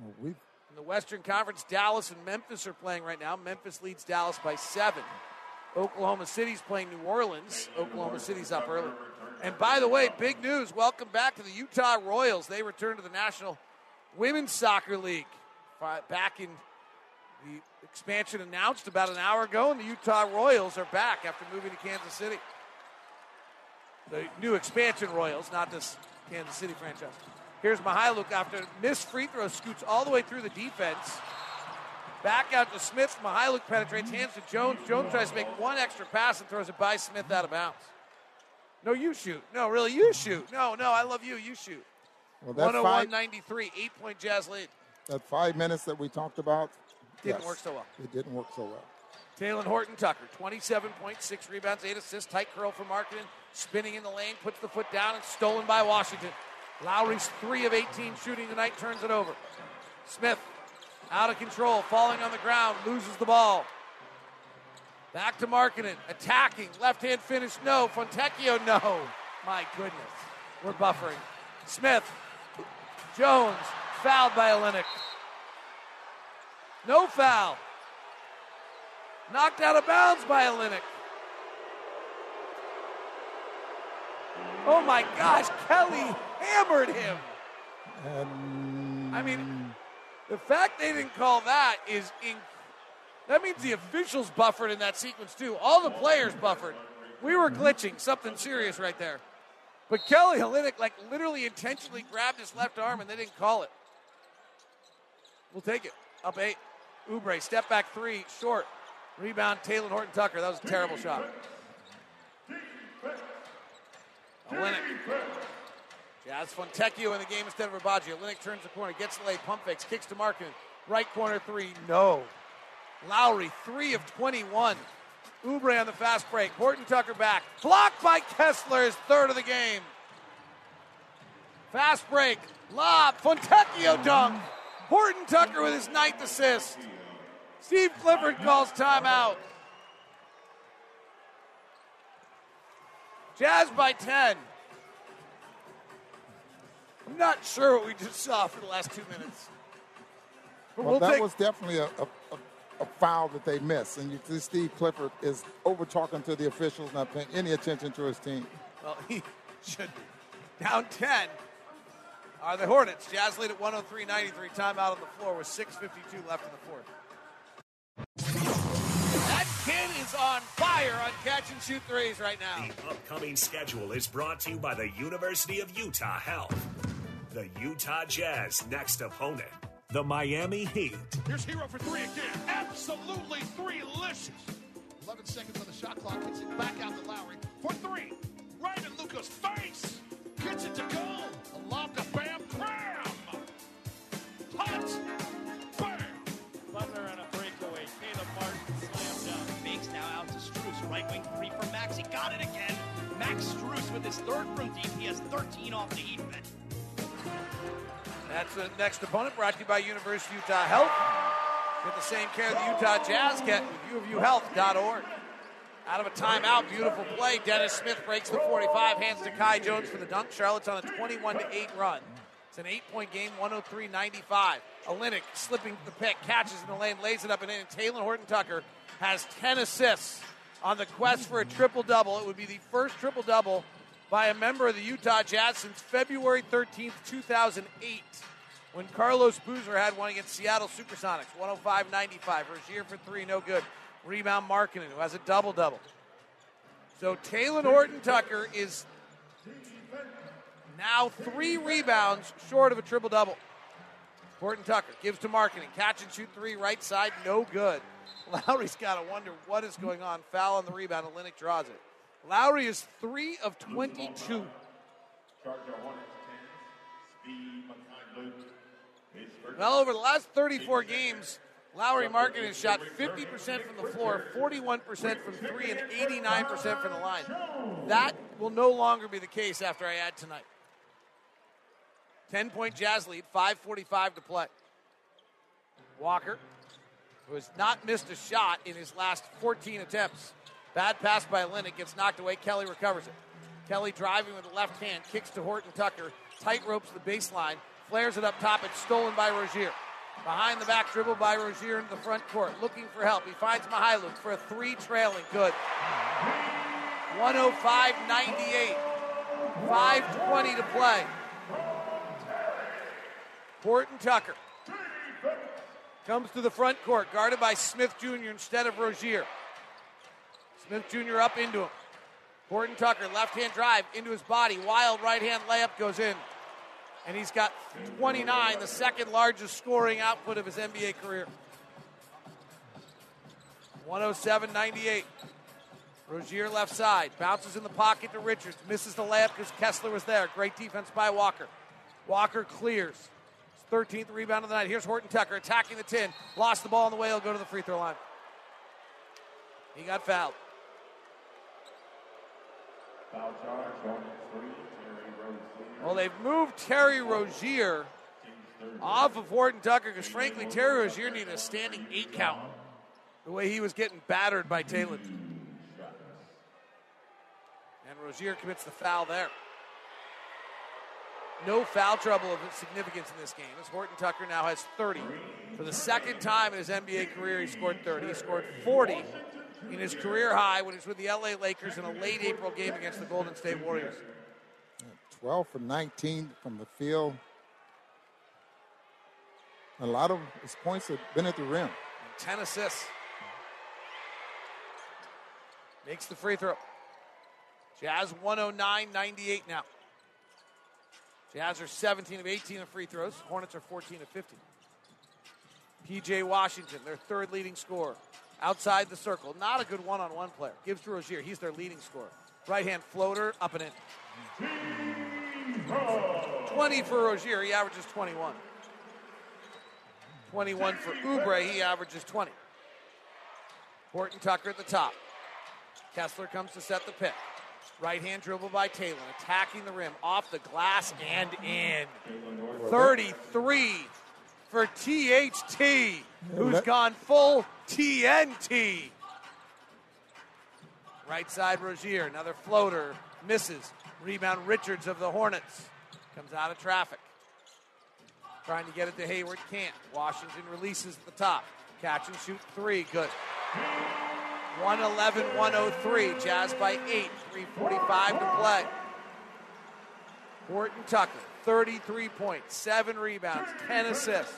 Well, we In the Western Conference, Dallas and Memphis are playing right now. Memphis leads Dallas by seven. Oklahoma City's playing New Orleans. Oklahoma City's up early. And by the way, big news. Welcome back to the Utah Royals. They return to the National Women's Soccer League. Back in the expansion announced about an hour ago, and the Utah Royals are back after moving to Kansas City. The new expansion Royals, not this Kansas City franchise. Here's Mykhailiuk after missed free throw, scoots all the way through the defense. Back out to Smith. Mykhailiuk penetrates, hands to Jones. Jones tries to make one extra pass and throws it by Smith out of bounds. No, you shoot. No, really, you shoot. No, no, I love you. You shoot. Well, that 101 five- 93, eight point Jazz lead. that five minutes that we talked about Didn't yes, work so well. It didn't work so well. Talen Horton Tucker, 27.6 rebounds, eight assists, tight curl for Markkanen, spinning in the lane, puts the foot down, and stolen by Washington. Lauri's three of 18 shooting tonight turns it over. Smith out of control, falling on the ground, loses the ball. Back to Markkanen, attacking, left hand finish, no. Fontecchio, no. My goodness, we're buffering. Smith, Jones, fouled by Olynyk. No foul. Knocked out of bounds by Olynyk. Oh my gosh, Kelly hammered him. I mean, the fact they didn't call that is inc- that means the officials buffered in that sequence too. All the players buffered. We were glitching, something serious right there. But Kelly Olynyk like literally intentionally grabbed his left arm and they didn't call it. We'll take it. Up eight. Oubre, step back three, short. Rebound, Talen Horton Tucker. That was a terrible shot. Olynyk. Jazz Fontecchio in the game instead of Rabaggio. Olynyk turns the corner, gets the lay, pump fakes, kicks to Markkanen. Right corner three, no. Lauri, three of 21. Oubre on the fast break. Horton Tucker back. Blocked by Kessler, his third of the game. Fast break. Lob. Fontecchio dunk. Horton Tucker with his ninth assist. Steve Clifford calls timeout. Jazz by 10. I'm not sure what we just saw for the last two minutes. But Well, we'll that take, was definitely a, a, a, foul that they missed. And you see Steve Clifford is over talking to the officials, not paying any attention to his team. well, he should be. Down 10 are the Hornets. Jazz lead at 103 93. Timeout on the floor with 6.52 left in the fourth. That kid is on fire on catch and shoot threes right now. The upcoming schedule is brought to you by the University of Utah Health. The Utah Jazz next opponent, the Miami Heat. Here's Herro for three again. Absolutely three-licious. 11 seconds on the shot clock. Gets it back out to Lowry for three. Right in Luka's face. Gets it to go. A lob to Bam. Cram. Hot. Bam. Butler on a Right wing three for Max. He got it again. Max Strus with his third from deep. He has 13 off the Heat bench. That's the next opponent brought to you by University of Utah Health. Get the same care the Utah Jazz get with. Out of a timeout, beautiful play. Dennis Smith breaks the 45, hands to Kai Jones for the dunk. Charlotte's on a 21 to 8 run. It's an eight point game, 103 95. Olynyk slipping the pick, catches in the lane, lays it up and in. Talen Horton Tucker has 10 assists on the quest for a triple double. It would be the first triple double by a member of the Utah Jazz since February 13th, 2008, when Carlos Boozer had one against Seattle Supersonics, 105 95. Rozier for three, no good. Rebound Markkanen, who has a double double. So Talen Horton Tucker is now three rebounds short of a triple double. Horton Tucker gives to Markkanen. Catch and shoot three, right side, no good. Lauri's got to wonder what is going on. Foul on the rebound, and Olynyk draws it. Lauri is three of 22. Well, over the last 34 games, Lauri Markkanen has shot 50% from the floor, 41% from three, and 89% from the line. That will no longer be the case after I add tonight. 10 point Jazz lead, 5.45 to play. Walker, who has not missed a shot in his last 14 attempts. Bad pass by Olynyk gets knocked away. Kelly recovers it. Kelly driving with the left hand, kicks to Horton Tucker, tight ropes the baseline, flares it up top. It's stolen by Rozier. Behind the back dribble by Rozier into the front court, looking for help. He finds Mykhailiuk for a three trailing. Good. 105 98. 5.20 to play. Horton Tucker comes to the front court, guarded by Smith Jr. instead of Rozier. Smith Jr. up into him. Horton Tucker, left hand drive into his body. Wild right hand layup goes in. And he's got 29, the second largest scoring output of his NBA career. 107 98. Rozier left side. Bounces in the pocket to Richards. Misses the layup because Kessler was there. Great defense by Walker. Walker clears. 13th rebound of the night. Here's Horton Tucker attacking the 10. Lost the ball on the way. He'll go to the free throw line. He got fouled. Well, they've moved Terry Rozier off of Horton Tucker because, frankly, Terry Rozier needed a standing eight count the way he was getting battered by Talen. And Rozier commits the foul there. No foul trouble of significance in this game as Horton Tucker now has 30. For the second time in his NBA career, he scored 30. He scored 40 in his career high when he was with the LA Lakers in a late April game against the Golden State Warriors. 12 for 19 from the field. A lot of his points have been at the rim. 10 assists. Makes the free throw. Jazz 109 98 now. Jazz are 17 of 18 of free throws. Hornets are 14 of 15. PJ Washington, their third leading scorer. Outside the circle. Not a good one on one player. Gives to Rozier. He's their leading scorer. Right hand floater, up and in. 20 for Rozier. He averages 21. 21 for Oubre. He averages 20. Horton Tucker at the top. Kessler comes to set the pick. Right hand dribble by Talen, attacking the rim, off the glass and in. 33 for THT, who's gone full TNT. Right side Rozier, another floater, misses. Rebound Richards of the Hornets. Comes out of traffic. Trying to get it to Hayward, can't. Washington releases at the top. Catch and shoot three, good. 111 103. Jazz by 8. 345 to play. Horton Tucker, 33 points, 7 rebounds, 10 assists.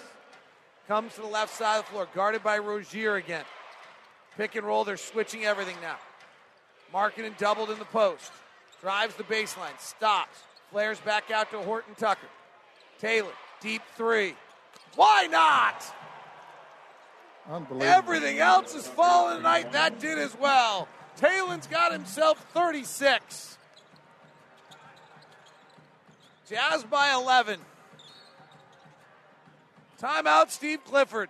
Comes to the left side of the floor, guarded by Rozier again. Pick and roll, they're switching everything now. Markkinen doubled in the post. Drives the baseline, stops, flares back out to Horton Tucker. Talen, deep three. Why not? Unbelievable. Everything else is falling tonight. That did as well. Talen's got himself 36. Jazz by 11. Timeout, Steve Clifford.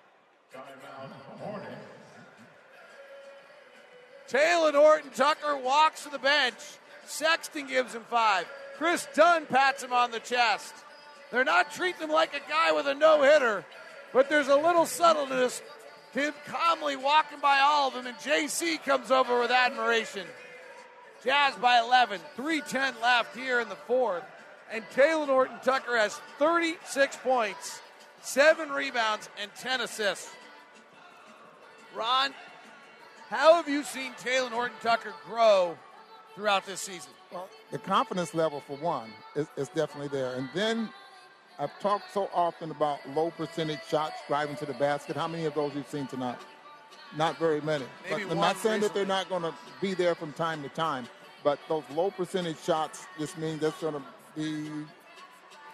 Timeout, Talen Horton Tucker walks to the bench. Sexton gives him five. Kris Dunn pats him on the chest. They're not treating him like a guy with a no hitter, but there's a little subtleness Tim calmly walking by all of them, and JC comes over with admiration. Jazz by 11, 3.10 left here in the fourth. And Talen Horton Tucker has 36 points, 7 rebounds, and 10 assists. Ron, how have you seen Talen Horton Tucker grow throughout this season? Well, the confidence level, for one, is, is definitely there. And then I've talked so often about low percentage shots driving to the basket. How many of those you've seen tonight? Not very many. Maybe but I'm not saying that they're not going to be there from time to time, but those low percentage shots just mean that's going to be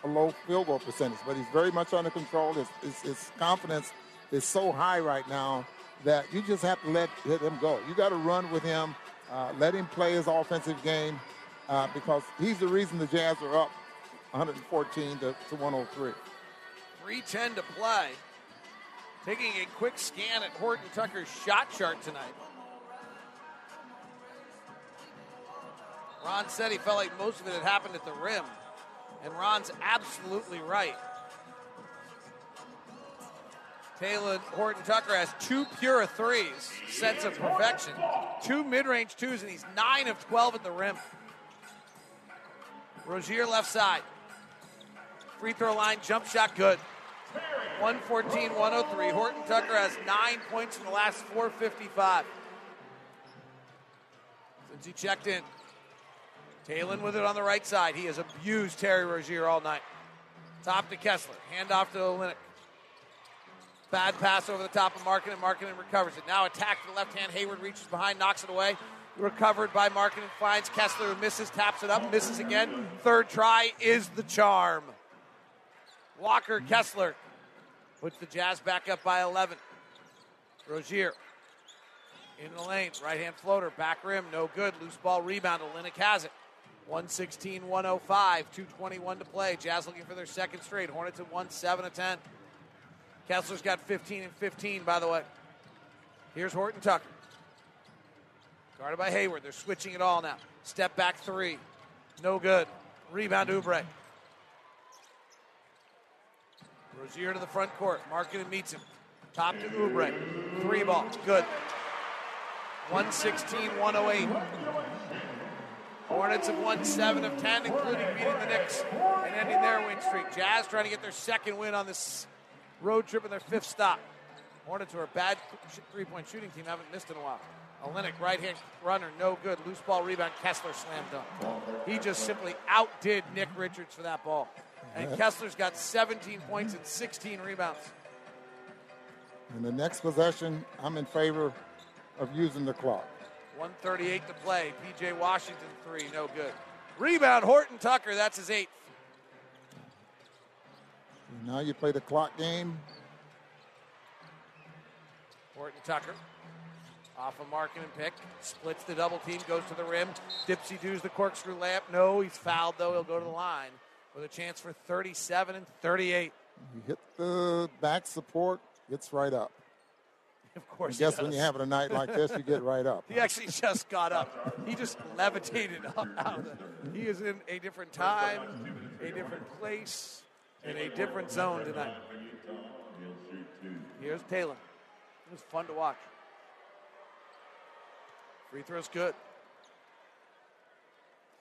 a low field goal percentage. But he's very much under control. His, his, his confidence is so high right now that you just have to let, let him go. You got to run with him, uh, let him play his offensive game uh, because he's the reason the Jazz are up 114 to, to 103. 310 to play. Taking a quick scan at Horton Tucker's shot chart tonight. Ron said he felt like most of it had happened at the rim. And Ron's absolutely right. Talen Horton Tucker has two pure threes, sets of perfection, two mid range twos, and he's 9 of 12 at the rim. Rozier left side. Free throw line, jump shot good. 114 103. Horton Tucker has nine points in the last 455. Since he checked in. Talen with it on the right side. He has abused Terry Rozier all night. Top to Kessler. Hand off to Olynyk. Bad pass over the top of Markkanen, and Markkanen recovers it. Now attack to the left hand. Hayward reaches behind, knocks it away. Recovered by Markkanen, and finds Kessler, who misses, taps it up, misses again. Third try is the charm. Walker Kessler puts the Jazz back up by 11. Rozier in the lane, right hand floater, back rim, no good. Loose ball rebound. Olynyk has it. 116 105, 221 to play. Jazz looking for their second straight. Hornets at 1 7 of 10. Kessler's got 15 and 15, by the way. Here's Horton Tucker. Guarded by Hayward. They're switching it all now. Step back three. No good. Rebound Oubre. Rozier to the front court. Markkanen meets him. Top to Oubre. Three ball. Good. 116 108. Hornets have won 7 of 10, including beating the Knicks and ending their win streak. Jazz trying to get their second win on this road trip and their fifth stop. Hornets, are a bad three point shooting team, haven't missed in a while. Olynyk, right hand runner, no good. Loose ball rebound. Kessler slam dunk. He just simply outdid Nick Richards for that ball. And Kessler's got 17 points and 16 rebounds. In the next possession, I'm in favor of using the clock. 138 to play. PJ Washington, three, no good. Rebound, Horton Tucker, that's his eighth. Now you play the clock game. Horton Tucker off a Markkanen pick, splits the double team, goes to the rim. Dipsy doos the corkscrew layup. No, he's fouled though. He'll go to the line with a chance for 37 and 38. You hit the back support, gets right up. Of course, I guess when you have a night like this, you get right up. He actually just got up. He just levitated up out of the, He is in a different time, a different place, in a different zone tonight. Here's Talen. It was fun to watch. Free throw's good.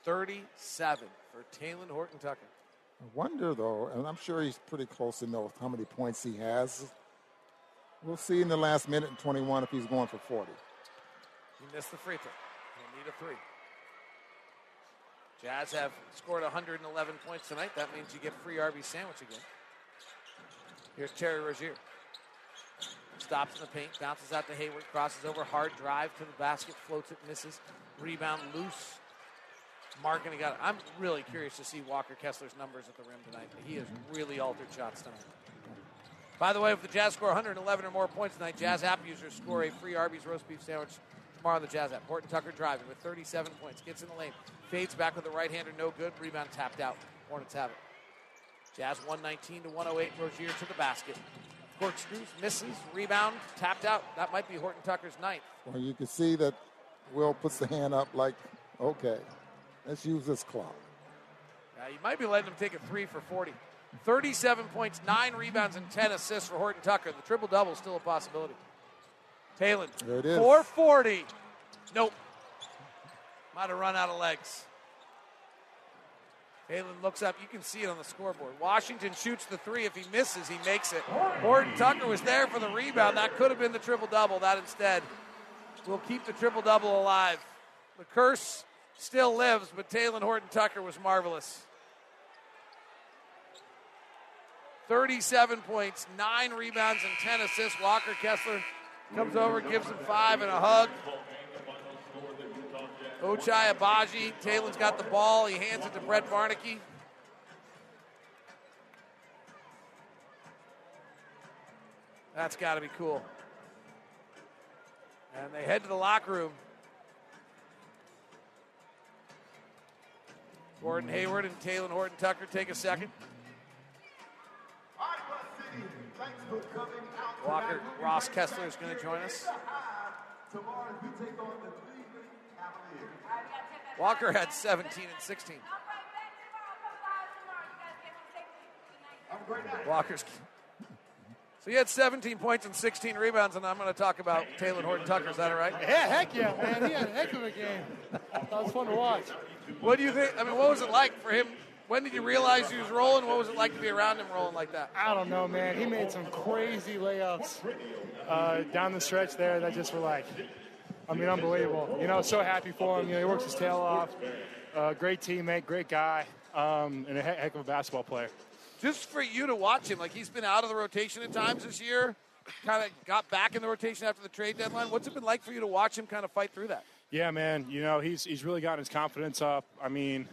37 for Talen Horton Tucker. I wonder though, and I'm sure he's pretty close to know how many points he has. We'll see in the last minute and 21 if he's going for 40. He missed the free throw. He'll need a three. Jazz have scored 111 points tonight. That means you get free RB sandwich again. Here's Terry Rozier. Stops in the paint, bounces out to Hayward, crosses over, hard drive to the basket, floats it, misses. Rebound loose. Markkanen got it. I'm really curious to see Walker Kessler's numbers at the rim tonight. He has really altered shots tonight. By the way, if the Jazz score 111 or more points tonight, Jazz app users score a free Arby's roast beef sandwich tomorrow on the Jazz app. Horton Tucker driving with 37 points. Gets in the lane. Fades back with the right hander. No good. Rebound tapped out. Hornets have it. Jazz 119 to 108. Rozier to the basket. Corkscrews, misses. Rebound tapped out. That might be Horton Tucker's ninth. Well, you can see that Will puts the hand up like, okay, let's use this clock. Yeah, you might be letting him take a three for 40. 37 points, nine rebounds, and 10 assists for Horton Tucker. The triple double is still a possibility. Talen. There it is. 440. Nope. Might have run out of legs. Talen looks up. You can see it on the scoreboard. Washington shoots the three. If he misses, he makes it. Horton Tucker was there for the rebound. That could have been the triple double. That instead will keep the triple double alive. The curse still lives, but Talen Horton Tucker was marvelous. 37 points, nine rebounds, and 10 assists. Walker Kessler comes over, gives him five and a hug. Ochai Agbaji, Talen's got the ball. He hands it to Brent Barnaky. That's got to be cool. And they head to the locker room. Gordon Hayward and Talen Horton Tucker take a second. Walker Ross Kessler is going to join us. Walker had 17 and 16. Walker's. So he had 17 points and 16 rebounds, and I'm going to talk about Talen Horton Tucker. Is that all right? Yeah, heck yeah, man. He had a heck of a game. That was fun to watch. What do you think? I mean, what was it like for him? When did you realize he was rolling? What was it like to be around him rolling like that? I don't know, man. He made some crazy layups uh, down the stretch there that just were like, I mean, unbelievable. You know, so happy for him. You know, he works his tail off. Uh, great teammate, great guy, um, and a heck of a basketball player. Just for you to watch him, like he's been out of the rotation at times this year, kind of got back in the rotation after the trade deadline. What's it been like for you to watch him kind of fight through that? Yeah, man. You know, he's he's really gotten his confidence up. I mean,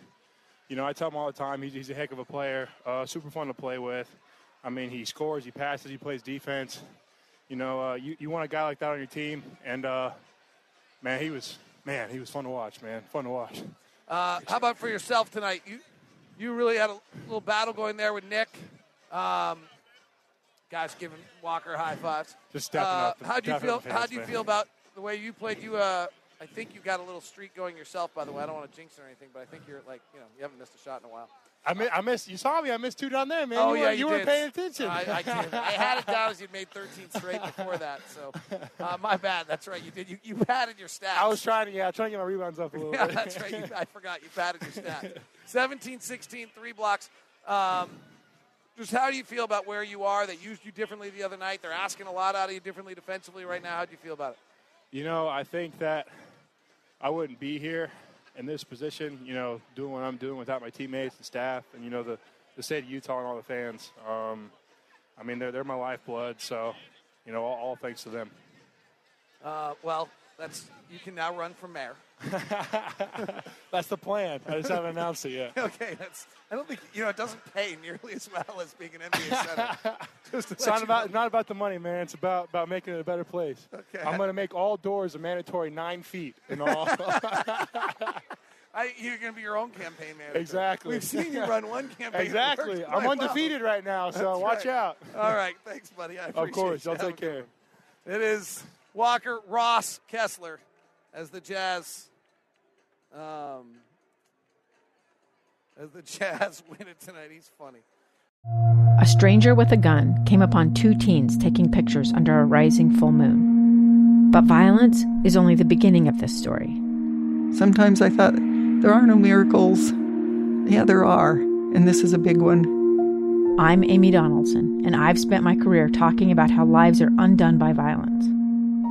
you know, I tell him all the time he's, he's a heck of a player. Uh, super fun to play with. I mean, he scores, he passes, he plays defense. You know, uh, you you want a guy like that on your team, and uh, man, he was man, he was fun to watch. Man, fun to watch. Uh, how about for yourself tonight? You you really had a little battle going there with Nick. Um, guys giving Walker high fives. Just stepping up. How do you feel? How do you man. feel about the way you played? You, uh, I think you got a little streak going yourself. By the way, I don't want to jinx it or anything, but I think you're like, you know, you haven't missed a shot in a while. I, mi- I missed. You saw me. I missed two down there, man. oh you yeah, were, you, weren't did. paying attention. I, I did. I had it down as you'd made 13 straight before that. So uh, my bad. That's right. You did. You, you padded your stats. I was trying to, yeah, trying to get my rebounds up a little yeah, bit. that's right. You, I forgot. You padded your stats. 17, 16, three blocks. Um, just how do you feel about where you are? They used you differently the other night. They're asking a lot out of you differently defensively right now. How do you feel about it? You know, I think that I wouldn't be here in this position, you know, doing what I'm doing without my teammates and staff and, you know, the, the state of Utah and all the fans. Um, I mean, they're, they're my lifeblood, so, you know, all, all thanks to them. Uh, well, that's you can now run for mayor. That's the plan. I just haven't announced it yet. okay, that's. I don't think you know it doesn't pay nearly as well as being an NBA center. Just It's not about know. not about the money, man. It's about about making it a better place. Okay. I'm going to make all doors a mandatory nine feet and all. I, you're going to be your own campaign manager. exactly. We've seen you run one campaign. Exactly. I'm quite well. undefeated right now, so That's watch right. out. All right, thanks, buddy. I Of course. I'll take care. It is Walker, Ross, Kessler, as the Jazz, um, as the Jazz win it tonight. He's funny. A stranger with a gun came upon two teens taking pictures under a rising full moon. But violence is only the beginning of this story. Sometimes I thought, there are no miracles. Yeah, there are, and this is a big one. I'm Amy Donaldson, and I've spent my career talking about how lives are undone by violence.